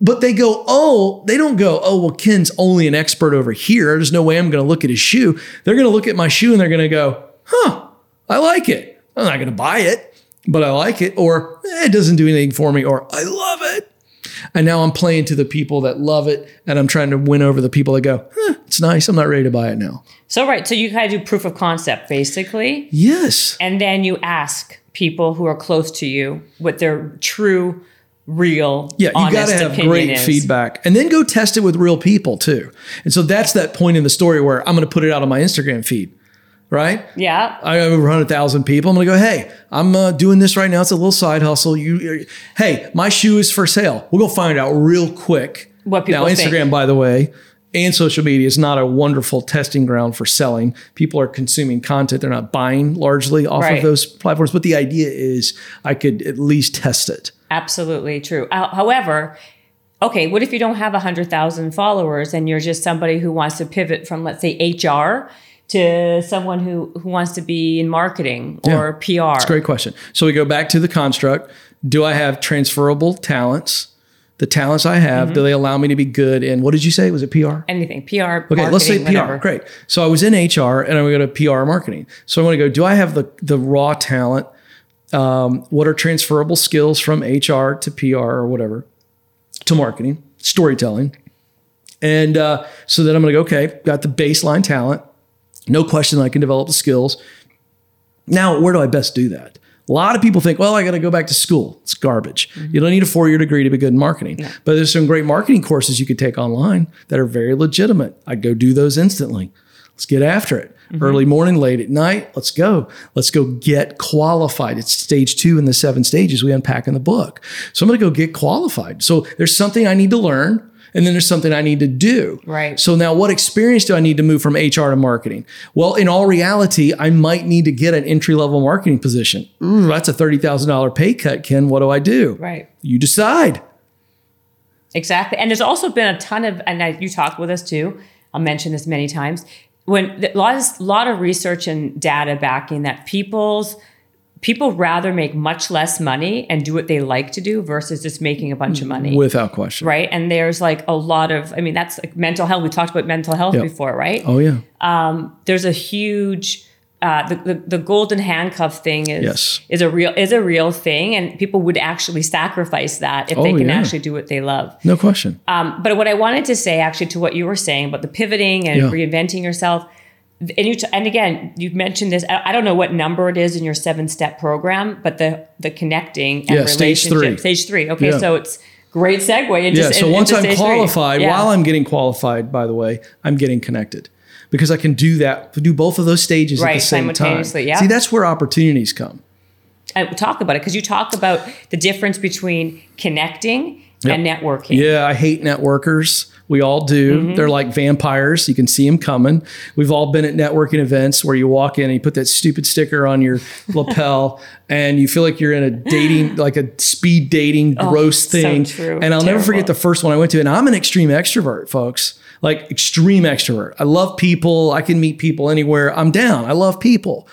but they go, oh, they don't go, oh, well, Ken's only an expert over here. There's no way I'm going to look at his shoe. They're going to look at my shoe and they're going to go, huh, I like it. I'm not going to buy it, but I like it. Or eh, it doesn't do anything for me. Or I love it. And now I'm playing to the people that love it and I'm trying to win over the people that go, huh, it's nice. I'm not ready to buy it now. so right, so you kind of do proof of concept basically, Yes. and then you ask people who are close to you what their true, real, Yeah, you got to have great is. feedback and then go test it with real people too. And so that's that point in the story where I'm going to put it out on my Instagram feed, right? Yeah, I have over 100,000 people. I'm going to go, hey, I'm uh, doing this right now. It's a little side hustle. You, hey, my shoe is for sale. We'll go find out real quick. What people now, Instagram, think. by the way, and social media is not a wonderful testing ground for selling. People are consuming content; they're not buying largely off Right. of those platforms. But the idea is, I could at least test it. absolutely true. Uh, however, okay, what if you don't have 100,000 followers and you're just somebody who wants to pivot from, let's say, HR to someone who, who wants to be in marketing or PR? It's a great question. So we go back to the construct. Do I have transferable talents? The talents I have, Mm-hmm. do they allow me to be good in what did you say? Was it PR? Anything, PR, Okay, let's say PR. whatever. Great. So I was in HR and I would go to PR marketing. So I'm going to go, do I have the the raw talent? Um, what are transferable skills from HR to PR or whatever to marketing, storytelling? And uh, so then I'm going to go, okay, got the baseline talent. No question I can develop the skills. Now, where do I best do that? A lot of people think, well, I got to go back to school. It's garbage. Mm-hmm. You don't need a four year degree to be good in marketing. But there's some great marketing courses you could take online that are very legitimate. I'd go do those instantly. Let's get after it. Mm-hmm. Early morning, late at night. Let's go. Let's go get qualified. It's stage two in the seven stages we unpack in the book. So I'm going to go get qualified. So there's something I need to learn. And then there's something I need to do. Right. So now what experience do I need to move from HR to marketing? Well, in all reality, I might need to get an entry level marketing position. Ooh, that's a $30,000 pay cut, Ken. What do I do? Right. You decide. Exactly. And there's also been a ton of, and I, you talked with us too. I'll mention this many times. When a lot of, lot of research and data backing that people's people rather make much less money and do what they like to do versus just making a bunch of money. Without question. right. And there's like a lot of, I mean, that's like mental health. We talked about mental health Yep. before, right? Oh, yeah. there's a huge uh, the, the the golden handcuff thing is Yes. is a real is a real thing, and people would actually sacrifice that if they Oh, can yeah. actually do what they love. No question. Um, but what I wanted to say, actually, to what you were saying about the pivoting and Yeah. reinventing yourself, and you t- and again, you've mentioned this. I, don't know what number it is in your seven step program, but the the connecting and Yeah, stage three. relationship stage three. Okay, Yeah. so it's great segue. Into, Yeah. So in- once I'm qualified, Yeah. while I'm getting qualified, by the way, I'm getting connected because I can do that, do both of those stages at Right, the same time. simultaneously, yeah. See, that's where opportunities come. I talk about it because you talk about the difference between connecting and networking. Yeah, I hate networkers. We all do. Mm-hmm. They're like vampires. You can see them coming. We've all been at networking events where you walk in and you put that stupid sticker on your <laughs> lapel and you feel like you're in a dating, like a speed dating gross Oh, so thing. true. And I'll never forget the first one I went to. And I'm an extreme extrovert, folks. Like extreme extrovert. I love people. I can meet people anywhere. I'm down. I love people.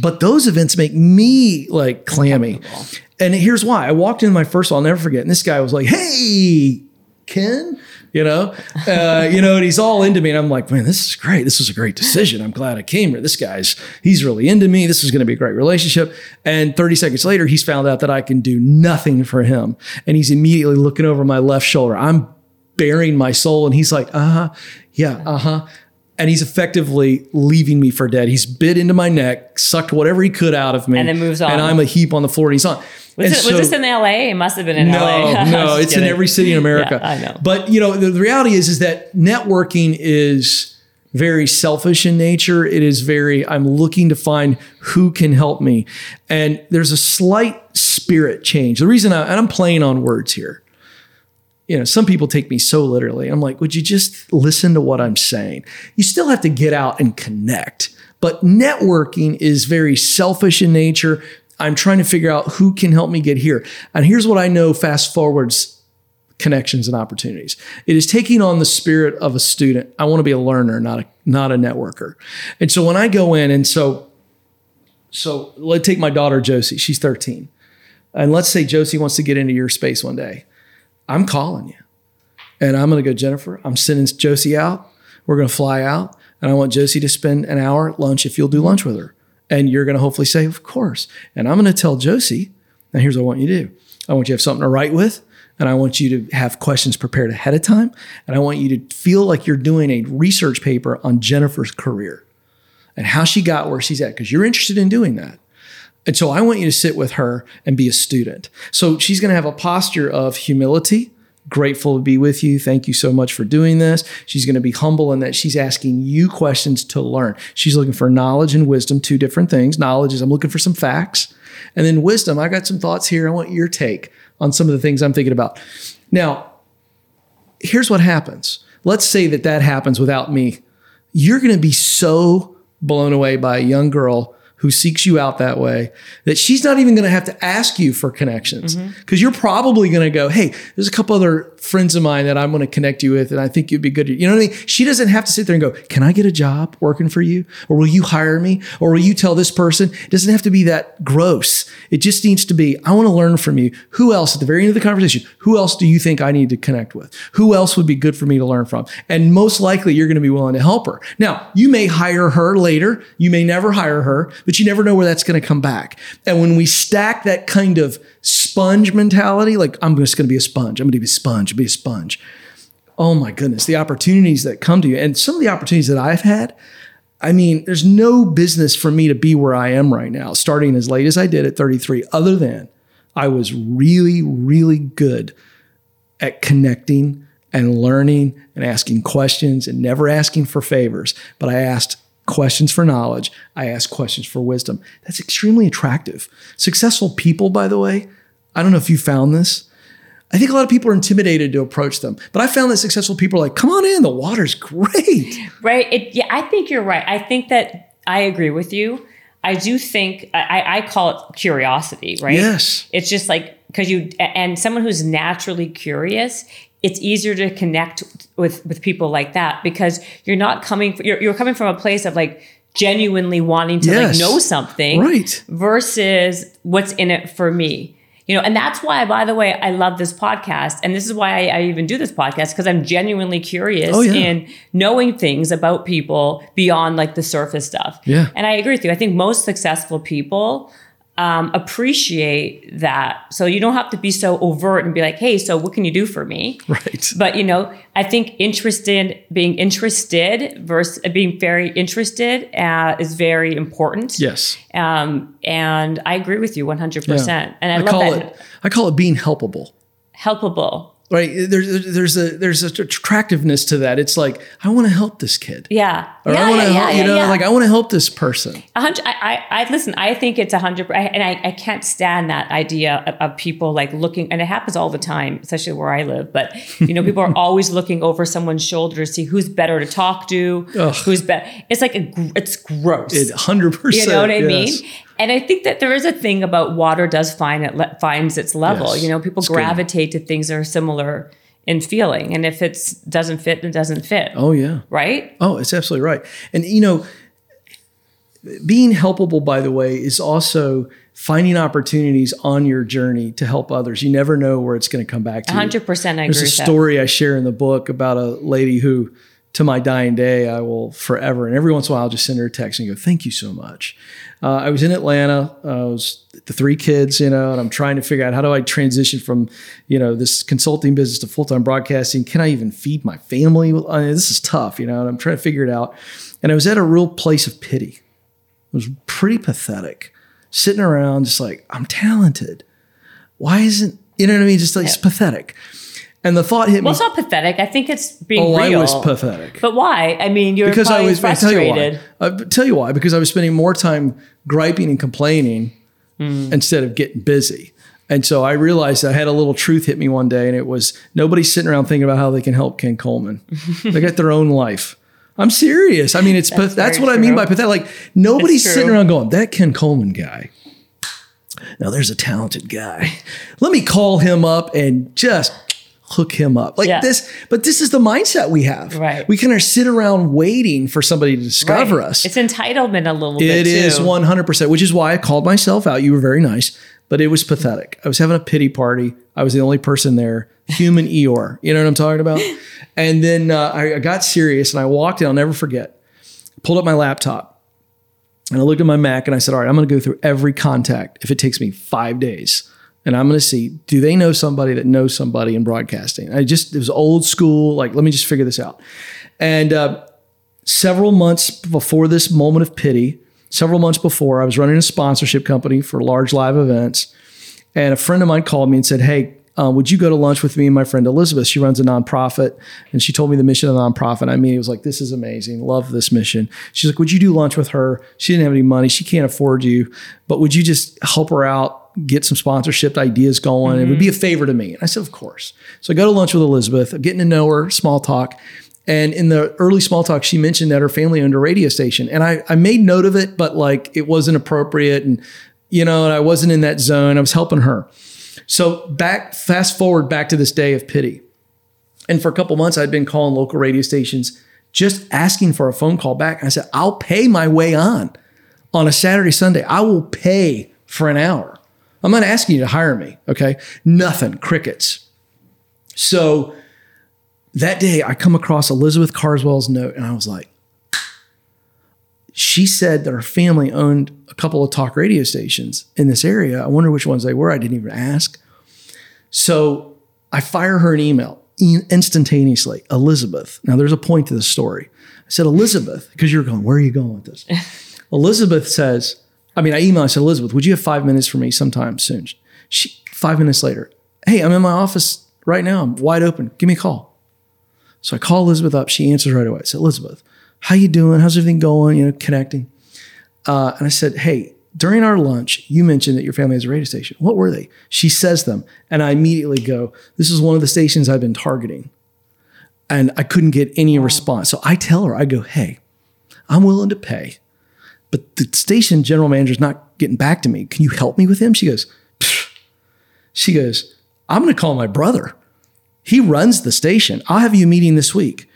But those events make me like clammy. And here's why. I walked in my first one, I'll never forget. And this guy was like, Hey, Ken, you know, uh, you know, and he's all into me. And I'm like, man, this is great. This was a great decision. I'm glad I came here. This guy's, he's really into me. This is going to be a great relationship. And 30 seconds later, he's found out that I can do nothing for him. And he's immediately looking over my left shoulder. I'm baring my soul. And he's like, uh huh. Yeah, uh huh. And he's effectively leaving me for dead. He's bit into my neck, sucked whatever he could out of me, And then moves on. And I'm a heap on the floor. And he's on. Was, it, so- was this in LA? It must have been in no, LA. <laughs> no, it's in every city in America. Yeah, I know. But you know, the, the reality is, is that networking is very selfish in nature. It is very. I'm looking to find who can help me, and there's a slight spirit change. The reason I, and I'm playing on words here. You know, some people take me so literally. I'm like, would you just listen to what I'm saying? You still have to get out and connect. But networking is very selfish in nature. I'm trying to figure out who can help me get here. And here's what I know fast forwards connections and opportunities. It is taking on the spirit of a student. I want to be a learner, not a not a networker. And so when I go in and so so let's take my daughter Josie. She's 13. And let's say Josie wants to get into your space one day. I'm calling you. And I'm going to go, Jennifer, I'm sending Josie out. We're going to fly out. And I want Josie to spend an hour at lunch if you'll do lunch with her. And you're going to hopefully say, Of course. And I'm going to tell Josie, now here's what I want you to do I want you to have something to write with. And I want you to have questions prepared ahead of time. And I want you to feel like you're doing a research paper on Jennifer's career and how she got where she's at, because you're interested in doing that. And so I want you to sit with her and be a student. So she's going to have a posture of humility, grateful to be with you. Thank you so much for doing this. She's going to be humble in that she's asking you questions to learn. She's looking for knowledge and wisdom, two different things. Knowledge is I'm looking for some facts. And then wisdom, I got some thoughts here. I want your take on some of the things I'm thinking about. Now, here's what happens. Let's say that that happens without me. You're going to be so blown away by a young girl who seeks you out that way that she's not even going to have to ask you for connections. Mm-hmm. Because you're probably going to go, Hey, there's a couple other friends of mine that I'm going to connect you with. And I think you'd be good. You know what I mean? She doesn't have to sit there and go, can I get a job working for you? Or will you hire me? Or will you tell this person? It doesn't have to be that gross. It just needs to be, I want to learn from you. Who else at the very end of the conversation, who else do you think I need to connect with? Who else would be good for me to learn from? And most likely you're going to be willing to help her. Now, you may hire her later. You may never hire her, but you never know where that's going to come back. And when we stack that kind of sponge mentality, like I'm just going to be a sponge, I'm going to be a sponge, be a sponge. Oh my goodness, the opportunities that come to you. And some of the opportunities that I've had, I mean, there's no business for me to be where I am right now, starting as late as I did at 33, other than I was really, really good at connecting and learning and asking questions and never asking for favors. But I asked questions for knowledge. I asked questions for wisdom. That's extremely attractive. Successful people, by the way, I don't know if you found this. I think a lot of people are intimidated to approach them. But I found that successful people are like, come on in, the water's great. <laughs> Right. It, yeah, I think you're right. I think that I agree with you. I do think I, I call it curiosity, right? Yes. It's just like because you and someone who's naturally curious, it's easier to connect with with people like that because you're not coming you're, you're coming from a place of like genuinely wanting to Yes. like know something Right. versus what's in it for me you know and that's why by the way i love this podcast and this is why i, I even do this podcast because i'm genuinely curious Oh, yeah. in knowing things about people beyond like the surface stuff Yeah. and i agree with you i think most successful people um, appreciate that so you don't have to be so overt and be like hey so what can you do for me <laughs> Right. but you know i think interested being interested versus being very interested uh, is very important Yes. um, and I agree with you 100%. Yeah. And I, love call that. it I call it being helpable. Helpable. Right. There's there's a there's a attractiveness to that. It's like, I want to help this kid. Yeah. Or yeah, I want to yeah, help, yeah, you know, like I want to help this person. A hundred, I, I, I listen. I think it's a hundred, and I, I can't stand that idea of, of people like looking, and it happens all the time, especially where I live. But you know, people are <laughs> always looking over someone's shoulder to see who's better to talk to, Ugh. who's better. It's like a, it's gross. It 100%. You know what I yes. mean? And I think that there is a thing about water does find it le- finds its level. Yes. You know, people It's good. gravitate to things that are similar in feeling, and if it's doesn't fit, it doesn't fit. Oh yeah. Right? Oh, it's absolutely right. And you know, being helpable, by the way, is also finding opportunities on your journey to help others. You never know where it's going to come back to. hundred percent. I agree There's a with that. story I share in the book about a lady who, to my dying day, I will forever, and every once in a while, I'll just send her a text and go, "Thank you so much." Uh, I was in Atlanta. Uh, I was the three kids, you know, and I'm trying to figure out how do I transition from, you know, this consulting business to full time broadcasting. Can I even feed my family? I mean, this is tough, you know, and I'm trying to figure it out. And I was at a real place of pity. It was pretty pathetic, sitting around just like I'm talented. Why isn't you know what I mean? Just like it's pathetic. And the thought hit me. Well, it's not pathetic. I think it's being Oh, I was pathetic. But why? I mean, you're because I was I tell you frustrated. why. I tell you why. Because I was spending more time griping and complaining Hmm. instead of getting busy. And so I realized I had a little truth hit me one day, and it was nobody's sitting around thinking about how they can help Ken Coleman. <laughs> they got their own life. I'm serious. I mean, it's that's, that's what I mean by pathetic. Like nobody's sitting around going, "That Ken Coleman guy." Now there's a talented guy. Let me call him up and just hook him up like Yeah. this. But this is the mindset we have. Right. We kind of sit around waiting for somebody to discover Right. us. It's entitlement a little bit. It is 100%, which is why I called myself out. You were very nice, but it was pathetic. I was having a pity party. I was the only person there, human <laughs> Eeyore. You know what I'm talking about? <laughs> And then uh, I, I got serious and I walked in, I'll never forget, pulled up my laptop and I looked at my Mac and I said, All right, I'm going to go through every contact if it takes me five days. And I'm going to see, do they know somebody that knows somebody in broadcasting? I just, it was old school. Like, let me just figure this out. And uh, several months before this moment of pity, several months before, I was running a sponsorship company for large live events. And a friend of mine called me and said, Hey, uh, would you go to lunch with me and my friend Elizabeth? She runs a nonprofit and she told me the mission of the nonprofit. I mean, it was like, this is amazing. Love this mission. She's like, would you do lunch with her? She didn't have any money. She can't afford you, but would you just help her out, get some sponsorship ideas going? It would be a mm-hmm. favor to me. And I said, of course. So I go to lunch with Elizabeth, I'm getting to know her, small talk. And in the early small talk, she mentioned that her family owned a radio station. And I, I made note of it, but like it wasn't appropriate. And, you know, and I wasn't in that zone. I was helping her. So back, fast forward back to this day of pity. And for a couple months, I'd been calling local radio stations, just asking for a phone call back. And I said, I'll pay my way on on a Saturday, Sunday. I will pay for an hour. I'm not asking you to hire me. Okay. Nothing, crickets. So that day, I come across Elizabeth Carswell's note, and I was like, she said that her family owned a couple of talk radio stations in this area. I wonder which ones they were. I didn't even ask. So I fire her an email instantaneously. Elizabeth. Now there's a point to this story. I said, Elizabeth, because you're going, where are you going with this? <laughs> Elizabeth says, I mean, I emailed, I said, Elizabeth, would you have five minutes for me sometime soon? She, five minutes later, hey, I'm in my office right now. I'm wide open. Give me a call. So I call Elizabeth up. She answers right away. I said, Elizabeth, how you doing? How's everything going? You know, connecting. Uh, and I said, hey, during our lunch, you mentioned that your family has a radio station. What were they? She says them. And I immediately go, This is one of the stations I've been targeting. And I couldn't get any response. So I tell her, I go, Hey, I'm willing to pay, but the station general manager's not getting back to me. Can you help me with him? She goes, "Pfft." She goes, I'm going to call my brother. He runs the station. I'll have you a meeting this week.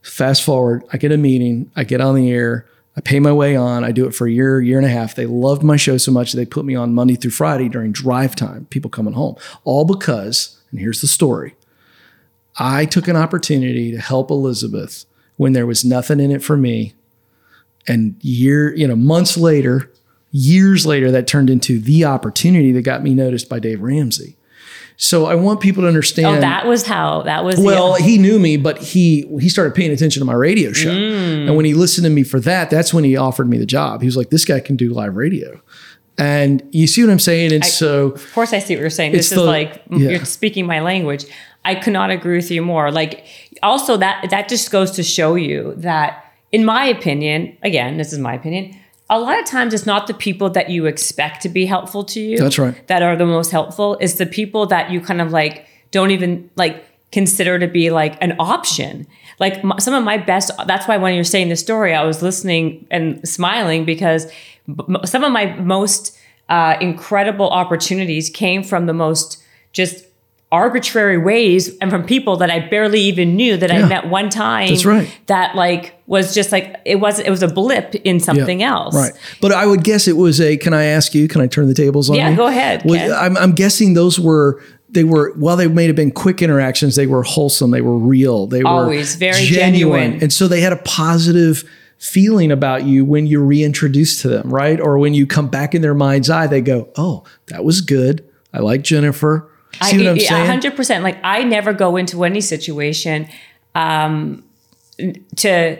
Fast forward, I get a meeting, I get on the air, I pay my way on, I do it for a year, year and a half. They loved my show so much they put me on Monday through Friday during drive time, people coming home. All because, and here's the story. I took an opportunity to help Elizabeth when there was nothing in it for me. And year, you know, months later, years later, that turned into the opportunity that got me noticed by Dave Ramsey. So I want people to understand. Oh, that was how that was. Well, he knew me, but he he started paying attention to my radio show, Mm. and when he listened to me for that, that's when he offered me the job. He was like, "This guy can do live radio," and you see what I'm saying. And so, of course, I see what you're saying. This is the- like yeah. you're speaking my language. I could not agree with you more. Like, also that that just goes to show you that, in my opinion, again, this is my opinion. A lot of times, it's not the people that you expect to be helpful to you. That's right. That are the most helpful. It's the people that you kind of like don't even like consider to be like an option. Like my, some of my best. That's why when you're saying the story, I was listening and smiling because b- some of my most uh, incredible opportunities came from the most just arbitrary ways and from people that I barely even knew that Yeah. I met one time. That's right. That like was just like it was it was a blip in something else. right, but I would guess it was a. Can I ask you? Can I turn the tables on Yeah, you? go ahead, Ken. I'm, I'm guessing those were. They were while they may have been quick interactions, they were wholesome, they were real, they were Always very genuine. and so they had a positive feeling about you when you're reintroduced to them, right? Or when you come back in their mind's eye, they go, "Oh, that was good. I like Jennifer." See what I'm saying? hundred percent. Like I never go into any situation um, to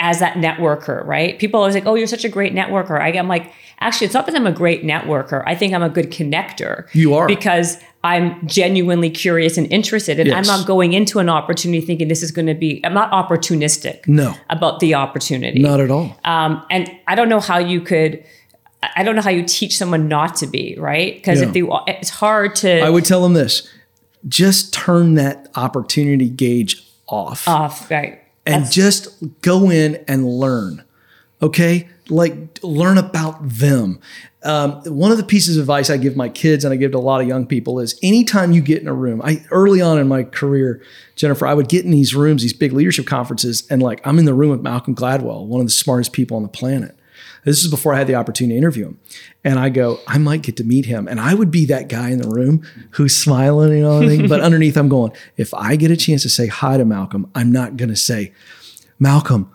as that networker, right? People always like, "Oh, you're such a great networker." I, I'm like, actually, it's not that I'm a great networker. I think I'm a good connector. You are. because I'm genuinely curious and interested, and Yes. I'm not going into an opportunity thinking this is going to be. I'm not opportunistic. No. about the opportunity. Not at all. Um, and I don't know how you could. I don't know how you teach someone not to be right because Yeah. if they, it's hard to. I would tell them this: just turn that opportunity gauge off. off, right? and just go in and learn. Okay, like learn about them. Um, one of the pieces of advice I give my kids and I give to a lot of young people is anytime you get in a room, I early on in my career, Jennifer, I would get in these rooms, these big leadership conferences, and like I'm in the room with Malcolm Gladwell, one of the smartest people on the planet. This is before I had the opportunity to interview him. And I go, I might get to meet him. And I would be that guy in the room who's smiling and all that. But <laughs> underneath, I'm going, if I get a chance to say hi to Malcolm, I'm not going to say, Malcolm,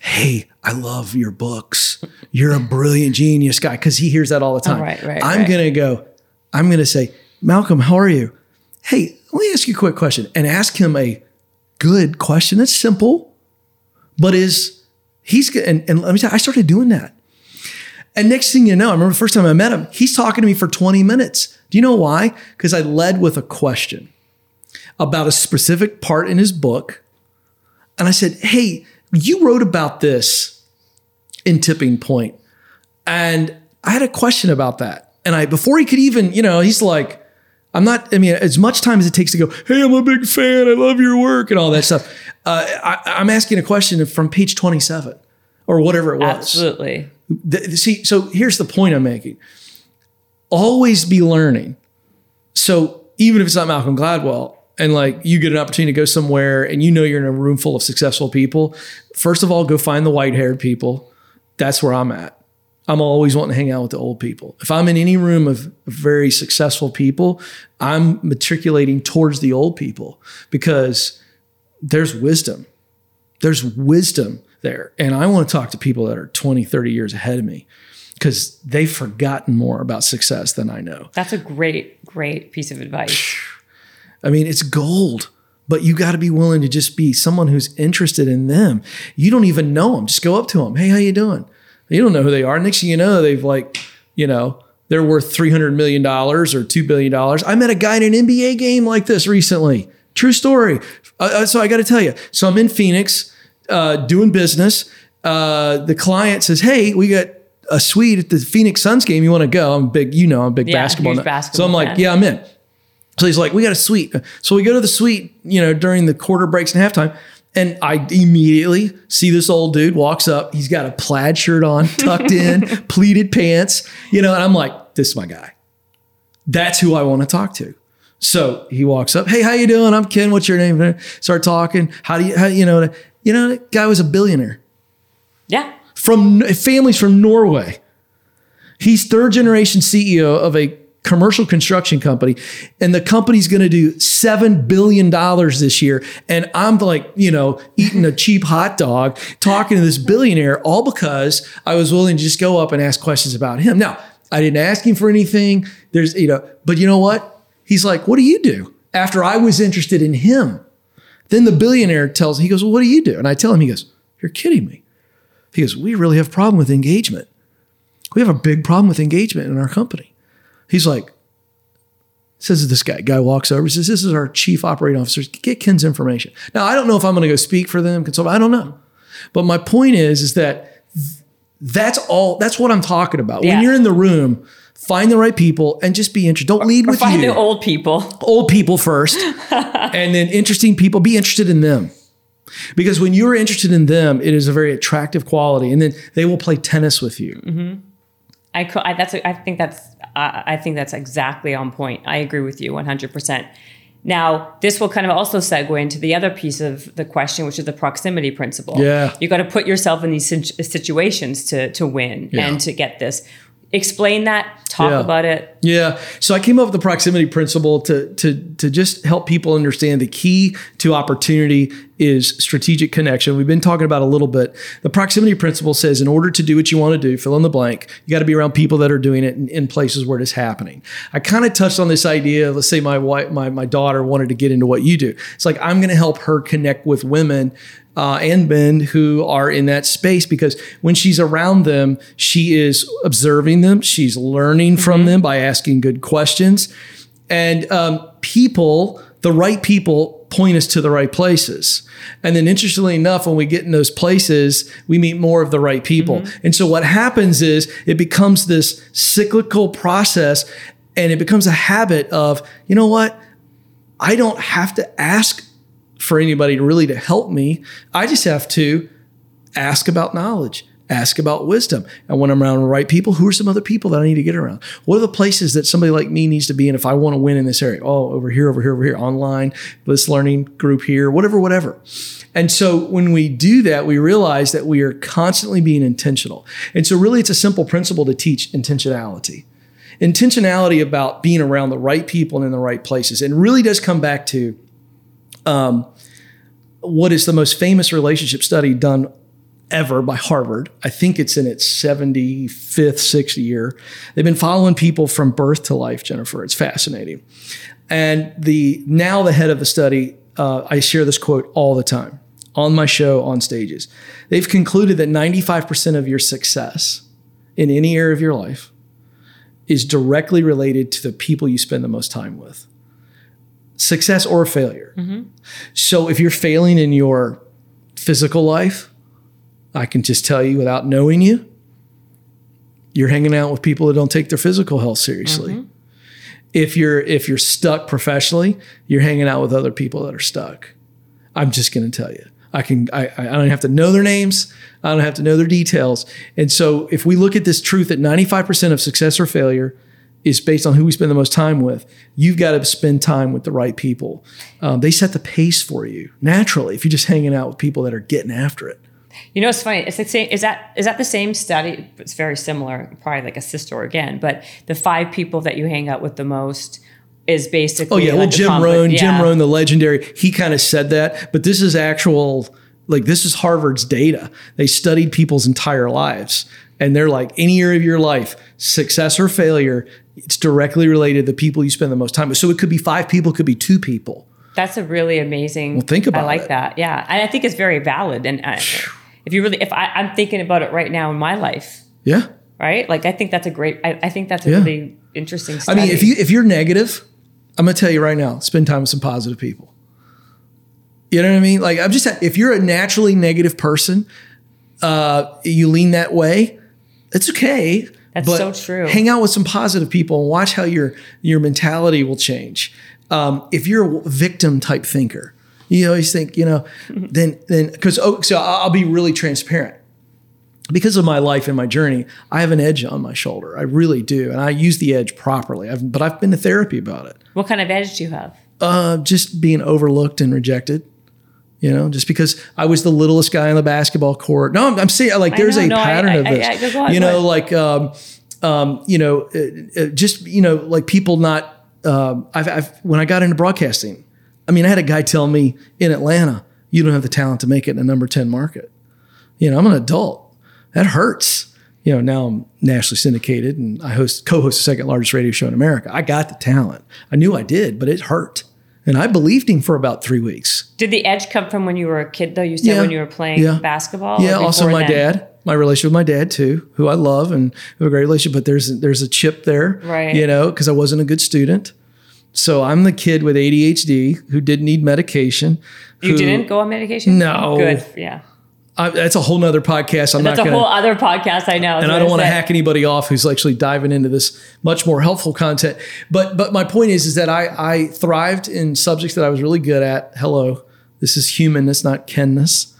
hey, I love your books. You're a brilliant genius guy. Cause he hears that all the oh, time. Oh, right, right, I'm right. going to go, I'm going to say, Malcolm, how are you? Hey, let me ask you a quick question and ask him a good question. That's simple, but is he's, and, and let me tell you, I started doing that. And next thing you know, I remember the first time I met him, he's talking to me for 20 minutes. Do you know why? Because I led with a question about a specific part in his book. And I said, Hey, you wrote about this in Tipping Point. And I had a question about that. And I, before he could even, you know, he's like, I'm not, I mean, as much time as it takes to go, Hey, I'm a big fan. I love your work and all that stuff. Uh, I, I'm asking a question from page 27 or whatever it was. Absolutely. See, so here's the point I'm making. Always be learning. So even if it's not Malcolm Gladwell, and like you get an opportunity to go somewhere and you know you're in a room full of successful people, first of all, go find the white haired people. That's where I'm at. I'm always wanting to hang out with the old people. If I'm in any room of very successful people, I'm matriculating towards the old people because there's wisdom there's wisdom there. And I want to talk to people that are 20, 30 years ahead of me because they've forgotten more about success than I know. That's a great, great piece of advice. I mean, it's gold, but you got to be willing to just be someone who's interested in them. You don't even know them. Just go up to them. Hey, how you doing? You don't know who they are. Next thing you know, they've like, you know, they're worth $300 million or $2 billion. I met a guy in an NBA game like this recently. True story. Uh, uh, so I got to tell you. So I'm in Phoenix uh, doing business. Uh, the client says, Hey, we got a suite at the Phoenix Suns game. You want to go? I'm big, you know, I'm a big Yeah, basketball. basketball so I'm like, fan. yeah, I'm in. So he's like, we got a suite. So we go to the suite, you know, during the quarter breaks and halftime. And I immediately see this old dude walks up. He's got a plaid shirt on, <laughs> tucked in, pleated pants, you know, and I'm like, this is my guy. That's who I want to talk to. So he walks up. Hey, how you doing? I'm Ken. What's your name? Start talking. How do you, how, you know, you know, the guy was a billionaire Yeah. from families from Norway. He's third generation CEO of a commercial construction company, and the company's going to do seven billion dollars this year. And I'm like, you know, eating a cheap hot dog, talking to this billionaire, all because I was willing to just go up and ask questions about him. Now, I didn't ask him for anything. There's, you know, but you know what? He's like, what do you do? After I was interested in him. Then the billionaire tells, he goes, well, what do you do? And I tell him, he goes, you're kidding me. He goes, we really have a problem with engagement. We have a big problem with engagement in our company. He's like, says this guy, guy walks over, says, This is our chief operating officer. Get Ken's information. Now, I don't know if I'm going to go speak for them, consult. I don't know. But my point is, is that th- that's all, that's what I'm talking about. Yeah. When you're in the room, find the right people and just be interested. Don't lead Or with find you. the old people. old people first, <laughs> and then interesting people. Be interested in them. Because when you're interested in them, it is a very attractive quality, and then they will play tennis with you. Mm-hmm. I, co- I that's I think that's I I think that's exactly on point. I agree with you 100%. Now, this will kind of also segue into the other piece of the question, which is the proximity principle. Yeah. You got to put yourself in these situations to to win Yeah. and to get this. Explain that, talk Yeah. about it. Yeah. So I came up with the proximity principle to to to just help people understand the key to opportunity is strategic connection. We've been talking about a little bit. The proximity principle says in order to do what you want to do, fill in the blank, you got to be around people that are doing it in, in places where it is happening. I kind of touched on this idea. Let's say my wife, my my daughter wanted to get into what you do. It's like I'm going to help her connect with women uh, and men who are in that space because when she's around them, she is observing them, she's learning from them by asking good questions, and um, people, the right people. Point us to the right places. And then, interestingly enough, when we get in those places, we meet more of the right people. And so, what happens is it becomes this cyclical process and it becomes a habit of, you know what? I don't have to ask for anybody really to help me. I just have to ask about knowledge, ask about wisdom. And when I'm around the right people, who are some other people that I need to get around? What are the places that somebody like me needs to be in if I want to win in this area? Oh, over here, over here, over here, online, this learning group here, whatever, whatever. And so when we do that, we realize that we are constantly being intentional. And so really it's a simple principle to teach intentionality intentionality about being around the right people and in the right places and really does come back to um, what is the most famous relationship study done ever by Harvard. I think it's in its 75th, 6th year. They've been following people from birth to life, Jennifer. It's fascinating. And the now the head of the study, uh, I share this quote all the time on my show, on stages. They've concluded that 95% of your success in any area of your life is directly related to the people you spend the most time with success or failure. Mm-hmm. So if you're failing in your physical life, I can just tell you without knowing you, you're hanging out with people that don't take their physical health seriously. Mm-hmm. If you're if you're stuck professionally, you're hanging out with other people that are stuck. I'm just going to tell you. I can I, I don't have to know their names. I don't have to know their details. And so if we look at this truth that 95% of success or failure is based on who we spend the most time with, you've got to spend time with the right people. Um, they set the pace for you naturally if you're just hanging out with people that are getting after it. You know, it's funny. It's the same. Is that is that the same study? It's very similar, probably like a sister again. But the five people that you hang out with the most is basically. Oh yeah, well like the Jim conflict- Rohn, Jim yeah. Rohn, the legendary, he kind of said that, but this is actual like this is Harvard's data. They studied people's entire lives. And they're like, any year of your life, success or failure, it's directly related to the people you spend the most time with. So it could be five people, it could be two people. That's a really amazing. Well, think about I like it. that. Yeah, and I think it's very valid. And I, if you really, if I, I'm thinking about it right now in my life, Yeah. right? Like I think that's a great. I, I think that's a Yeah. really interesting. I mean, if you if you're negative, I'm gonna tell you right now, spend time with some positive people. You know what I mean? Like I'm just if you're a naturally negative person, uh, you lean that way, it's okay. That's but so true. Hang out with some positive people and watch how your your mentality will change. Um, if you're a victim type thinker, you always think, you know, then then because oh, so I'll be really transparent. Because of my life and my journey, I have an edge on my shoulder. I really do, and I use the edge properly. I've, but I've been to therapy about it. What kind of edge do you have? Uh, just being overlooked and rejected. You know, just because I was the littlest guy on the basketball court. No, I'm, I'm saying like there's know, a no, pattern I- of I- this. I- on, you know, like um, um, you know, uh, uh, just you know, like people not. Um, I've, I've when I got into broadcasting, I mean, I had a guy tell me in Atlanta, "You don't have the talent to make it in a number ten market." You know, I'm an adult. That hurts. You know, now I'm nationally syndicated and I host co-host the second largest radio show in America. I got the talent. I knew I did, but it hurt. And I believed him for about three weeks. Did the edge come from when you were a kid, though? You said Yeah. when you were playing Yeah. basketball? Yeah, also my then? dad, my relationship with my dad too, who I love and have a great relationship. But there's there's a chip there, Right. You know, because I wasn't a good student. So I'm the kid with ADHD who didn't need medication. You who- didn't go on medication? No. Good. Yeah. I, that's a whole nother podcast. I'm not. That's not a going whole other podcast I know. And I don't want to hack anybody off who's actually diving into this much more helpful content. But but my point is is that I I thrived in subjects that I was really good at. Hello, this is humanness, not kenness.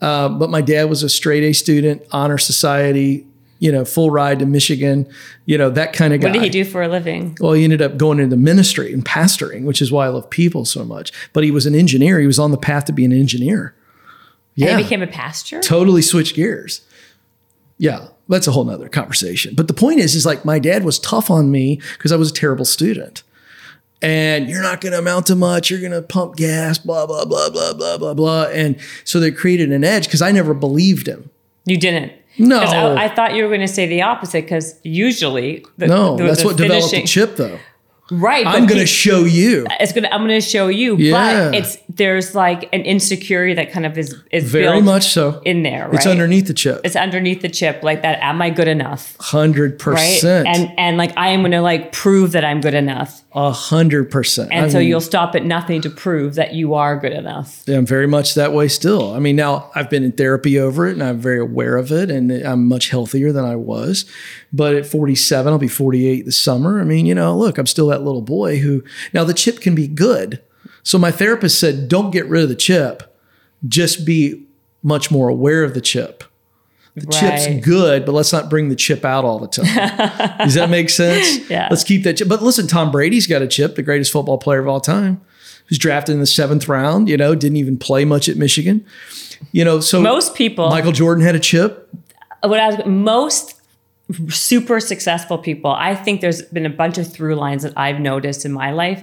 Uh, but my dad was a straight A student, honor society, you know, full ride to Michigan, you know, that kind of guy. What did he do for a living? Well, he ended up going into ministry and pastoring, which is why I love people so much. But he was an engineer. He was on the path to be an engineer. And Yeah he became a pastor? totally switch gears. Yeah, that's a whole nother conversation. But the point is, is like my dad was tough on me because I was a terrible student. And you're not going to amount to much. You're going to pump gas, blah, blah, blah, blah, blah, blah, blah. And so they created an edge because I never believed him. You didn't. No, I, I thought you were going to say the opposite because usually the, No, the- that's the what developed the chip, though. Right. I'm going to show you. it's gonna. I'm gonna show you, Yeah. but it's there's like an insecurity that kind of is is Very built much so. in there. Right? It's underneath the chip. It's underneath the chip, like that. Am I good enough? Hundred Right. percent. And and like I am gonna like prove that I'm good enough, A hundred percent. and I so mean, you'll stop at nothing to prove that you are good enough. I'm very much that way still. I mean, now I've been in therapy over it and I'm very aware of it and I'm much healthier than I was. But at 47, I'll be 48 this summer. I mean, you know, look, I'm still that little boy who now the chip can be good. So my therapist said, don't get rid of the chip, just be much more aware of the chip. The chip's good, but let's not bring the chip out all the time. <laughs> Does that make sense? Yeah. Let's keep that chip. But listen, Tom Brady's got a chip, the greatest football player of all time. Who's drafted in the seventh round, you know, didn't even play much at Michigan. You know, so Most people, Michael Jordan had a chip. what I was most super successful people, I think there's been a bunch of through lines that I've noticed in my life,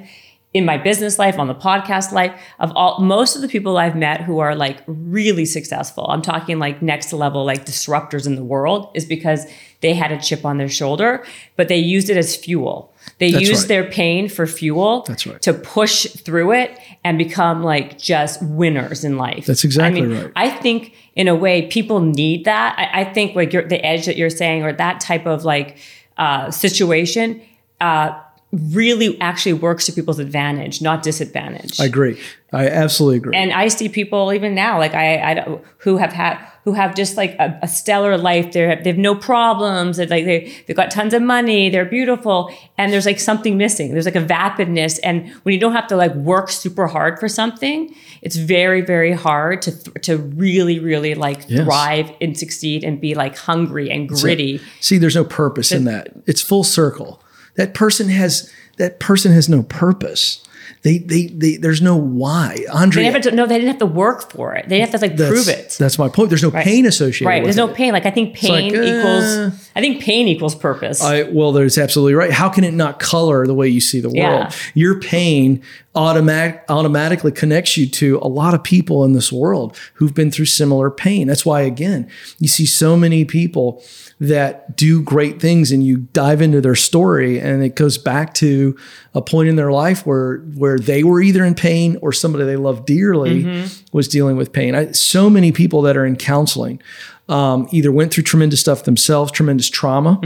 in my business life, on the podcast life, of all most of the people I've met who are like really successful. I'm talking like next level, like disruptors in the world, is because they had a chip on their shoulder, but they used it as fuel. They That's used right. their pain for fuel That's right. to push through it and become like just winners in life. That's exactly I mean, right. I think in a way people need that. I, I think like the edge that you're saying or that type of like uh, situation uh, really actually works to people's advantage, not disadvantage. I agree. I absolutely agree. and I see people even now, like I, I who have had who have just like a, a stellar life. They have, they have no problems. They're like they they've got tons of money. They're beautiful, and there's like something missing. There's like a vapidness, and when you don't have to like work super hard for something, it's very very hard to th- to really really like Yes. thrive and succeed and be like hungry and gritty. See, there's no purpose in that. It's full circle. That person has that person has no purpose. They they, they there's no why. Andre They never no, they didn't have to work for it. They didn't have to like prove it. That's my point. There's no pain associated Right. There's no it. pain. Like I think pain like, uh, equals. I think pain equals purpose. I, well, there's absolutely right. How can it not color the way you see the world? Yeah. Your pain automatic, automatically connects you to a lot of people in this world who've been through similar pain. That's why, again, you see so many people that do great things and you dive into their story and it goes back to a point in their life where where they were either in pain or somebody they love dearly mm-hmm. was dealing with pain. I, so many people that are in counseling um, either went through tremendous stuff themselves, tremendous trauma,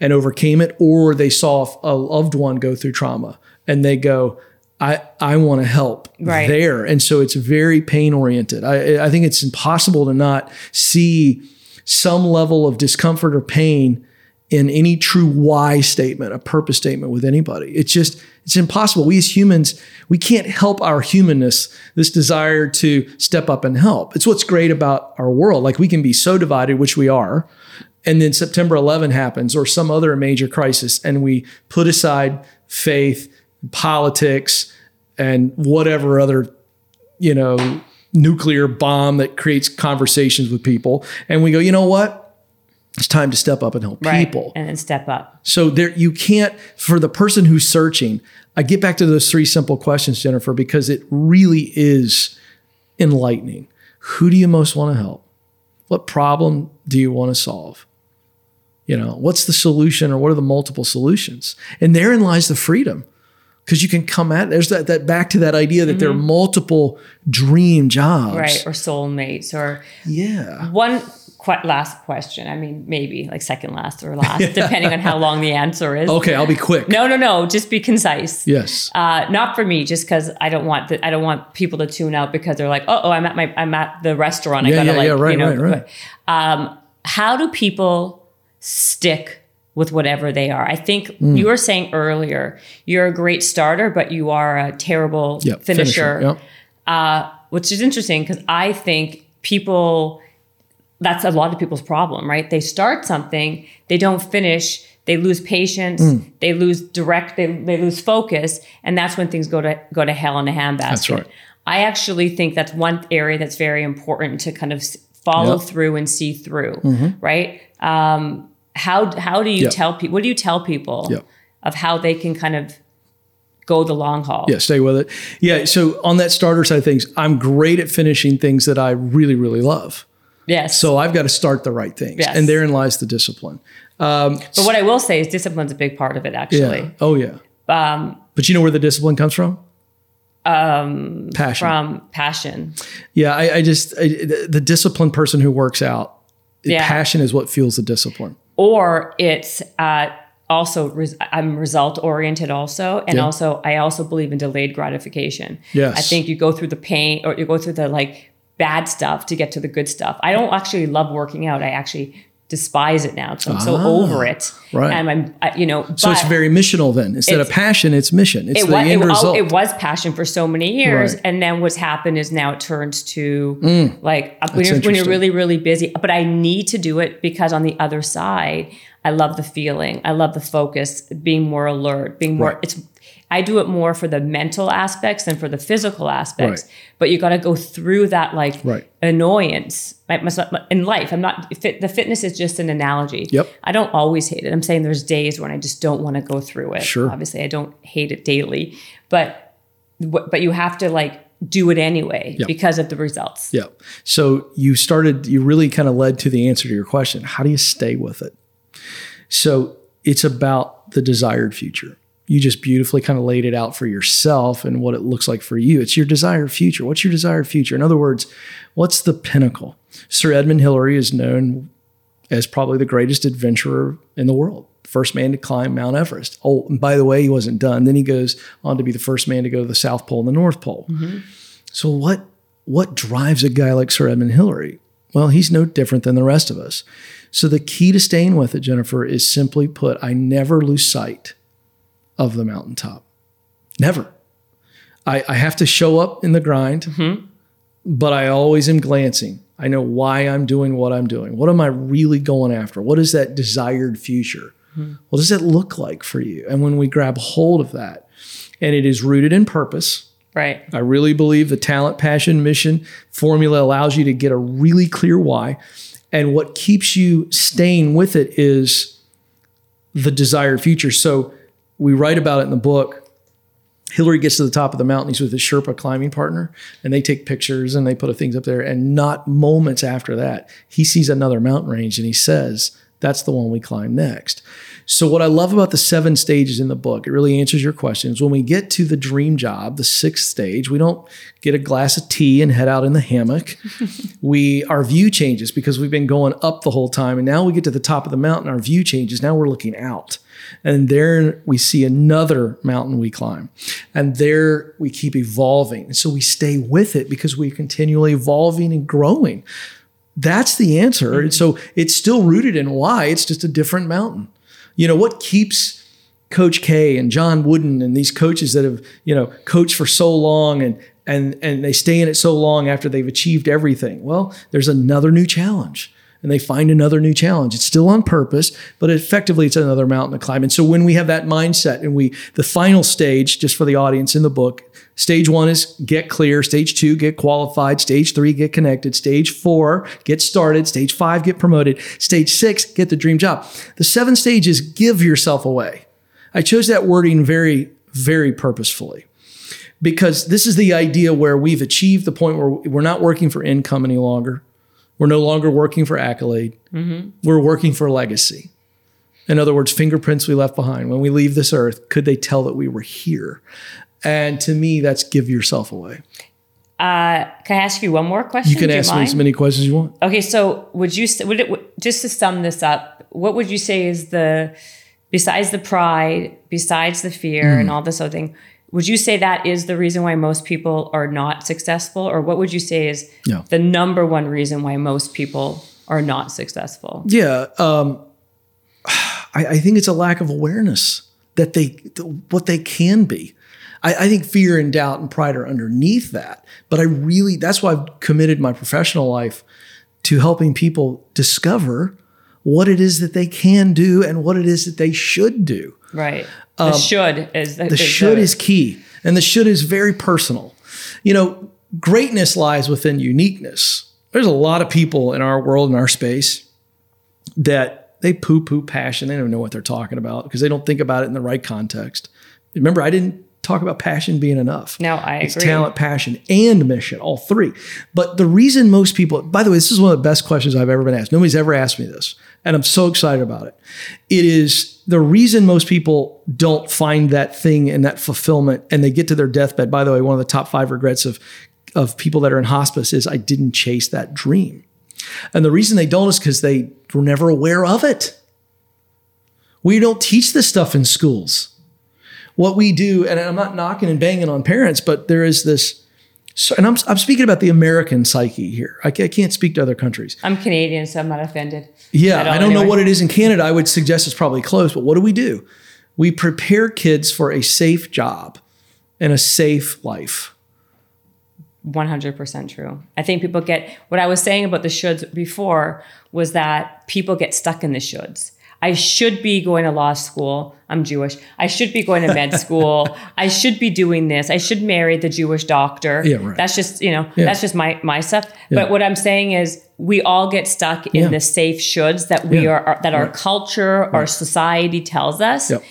and overcame it, or they saw a loved one go through trauma and they go, I, I want to help Right. there. And so it's very pain oriented. I, I think it's impossible to not see some level of discomfort or pain in any true why statement, a purpose statement with anybody. It's just, it's impossible. We as humans, we can't help our humanness, this desire to step up and help. It's what's great about our world. Like we can be so divided, which we are. And then September 11 happens or some other major crisis, and we put aside faith, politics, and whatever other, you know, nuclear bomb that creates conversations with people. And we go, you know what? It's time to step up and help Right. people. And then step up. So there you can't for the person who's searching. I get back to those three simple questions, Jennifer, because it really is enlightening. Who do you most want to help? What problem do you want to solve? You know, what's the solution or what are the multiple solutions? And therein lies the freedom. Because you can come at there's that that back to that idea that there are mm-hmm. multiple dream jobs. Right. Or soulmates or Yeah. one last question. I mean, maybe like second last or last, <laughs> depending on how long the answer is. Okay, I'll be quick. No, no, no. Just be concise. Yes. Uh, not for me, just because I don't want the, I don't want people to tune out because they're like, oh, oh, I'm at my I'm at the restaurant. I Yeah, gotta yeah, like, yeah, right, you know. right, right. Um, how do people stick with whatever they are? I think Mm. you were saying earlier, you're a great starter, but you are a terrible Yep, finisher. Yep. Uh, which is interesting because I think people that's a lot of people's problem, right? They start something, they don't finish, they lose patience, Mm. they lose direct, they, they lose focus, and that's when things go to go to hell in a handbasket. That's right. I actually think that's one area that's very important to kind of follow Yep. Mm-hmm. through and see through, right? Um, how how do you Yep. tell people? What do you tell people Yep. of how they can kind of go the long haul? Yeah, stay with it. Yeah. So on that starter side of things, I'm great at finishing things that I really, really love. Yes. So I've got to start the right things. Yes. And therein lies the discipline. but what I will say is discipline's a big part of it. Actually, Yeah. Oh, yeah. Um, but you know where the discipline comes from? Um, Passion. from passion. yeah. I, I just, I, the, the disciplined person who works out, Yeah. passion is what fuels the discipline. or it's uh, also res- I'm result oriented also, and Yeah. also I also believe in delayed gratification. Yes. I think you go through the pain or you go through the like bad stuff to get to the good stuff. I don't actually love working out. I actually despise it now. 'cause I'm so over it, Ah, right. And I'm I, you know. So it's very missional then. Instead of passion, it's mission. It's it the was, end it, result. it was passion for so many years, Right. and then what's happened is now it turns to like uh, when you're, when you're really really busy. But I need to do it because on the other side, I love the feeling, I love the focus, being more alert, being more. Right. It's I do it more for the mental aspects than for the physical aspects. Right. But you got to go through that like Right. annoyance I must not- in life. I'm not fit, the fitness is just an analogy. Yep. I don't always hate it. I'm saying there's days when I just don't want to go through it. Sure. Obviously, I don't hate it daily, but but you have to like do it anyway Yep. because of the results. Yeah. So you started, you really kind of led to the answer to your question. How do you stay with it? So it's about the desired future. You just beautifully kind of laid it out for yourself and what it looks like for you. It's your desired future. What's your desired future? In other words, what's the pinnacle? Sir Edmund Hillary is known as probably the greatest adventurer in the world. First man to climb Mount Everest. Oh, and by the way, he wasn't done. Then he goes on to be the first man to go to the South Pole and the North Pole. Mm-hmm. So what what drives a guy like Sir Edmund Hillary? Well, he's no different than the rest of us. So the key to staying with it, Jennifer, is simply put, I never lose sight of the mountaintop. Never. I, I have to show up in the grind, mm-hmm. but I always am glancing. I know why I'm doing what I'm doing. What am I really going after? What is that desired future? Mm-hmm. What does it look like for you? And when we grab hold of that, and it is rooted in purpose, Right. I really believe the talent, passion, mission formula allows you to get a really clear why. And what keeps you staying with it is the desired future. So we write about it in the book. Hillary gets to the top of the mountain. He's with his Sherpa climbing partner, and they take pictures and they put things up there. And not moments after that, he sees another mountain range and he says, That's the one we climb next. So, what I love about the seven stages in the book, it really answers your questions. When we get to the dream job, the sixth stage, we don't get a glass of tea and head out in the hammock. <laughs> we our view changes because we've been going up the whole time, and now we get to the top of the mountain. Our view changes. Now we're looking out, and there we see another mountain we climb, and there we keep evolving. And so we stay with it because we're continually evolving and growing That's the answer. And so it's still rooted in why. It's just a different mountain. You know, what keeps Coach K and John Wooden and these coaches that have, you know, coached for so long and and and they stay in it so long after they've achieved everything. Well, there's another new challenge. And they find another new challenge. It's still on purpose, but effectively it's another mountain to climb. And so when we have that mindset and we the final stage, just for the audience in the book, Stage one is get clear. Stage two, get qualified. Stage three, get connected. Stage four, get started. Stage five, get promoted. Stage six, get the dream job. The seven stages, give yourself away. I chose that wording very, very purposefully because this is the idea where we've achieved the point where we're not working for income any longer. We're no longer working for accolade. Mm-hmm. We're working for legacy. In other words, fingerprints we left behind. When we leave this earth, could they tell that we were here? And to me, that's give yourself away. Uh, can I ask you one more question? You can ask me as many questions you want. Okay, so would you would it just to sum this up? What would you say is the besides the pride, besides the fear, mm. and all this other thing? Would you say that is the reason why most people are not successful, or what would you say is yeah. the number one reason why most people are not successful? Yeah, um, I, I think it's a lack of awareness that they what they can be. I, I, think fear and doubt and pride are underneath that. But I really, that's why I've committed my professional life to helping people discover what it is that they can do and what it is that they should do. Right. The um, should is the, the should is key. And the should is very personal. You know, greatness lies within uniqueness. There's a lot of people in our world, in our space, that they poo poo passion. They don't know what they're talking about because they don't think about it in the right context. Remember, I didn't talk about passion being enough. No, I it's agree. talent, passion, and mission, all three. But the reason most people, by the way, this is one of the best questions I've ever been asked. Nobody's ever asked me this, and I'm so excited about it. It is the reason most people don't find that thing and that fulfillment, and they get to their deathbed. By the way, one of the top five regrets of of people that are in hospice is I didn't chase that dream. And the reason they don't is because they were never aware of it. We don't teach this stuff in schools what we do, and I'm not knocking and banging on parents, but there is this, and I'm, I'm speaking about the American psyche here. I, can't speak to other countries. I'm Canadian, so I'm not offended. Yeah, I don't anyway. know what it is in Canada. I would suggest it's probably close, but what do we do? We prepare kids for a safe job and a safe life. 100% true. I think people get what I was saying about the shoulds before was that people get stuck in the shoulds. I should be going to law school. I'm Jewish. I should be going to med <laughs> school. I should be doing this. I should marry the Jewish doctor. Yeah, right. That's just, you know, yeah. that's just my my stuff. Yeah. But what I'm saying is we all get stuck in yeah. the safe shoulds that we are that our culture, right. our society tells us. Yep.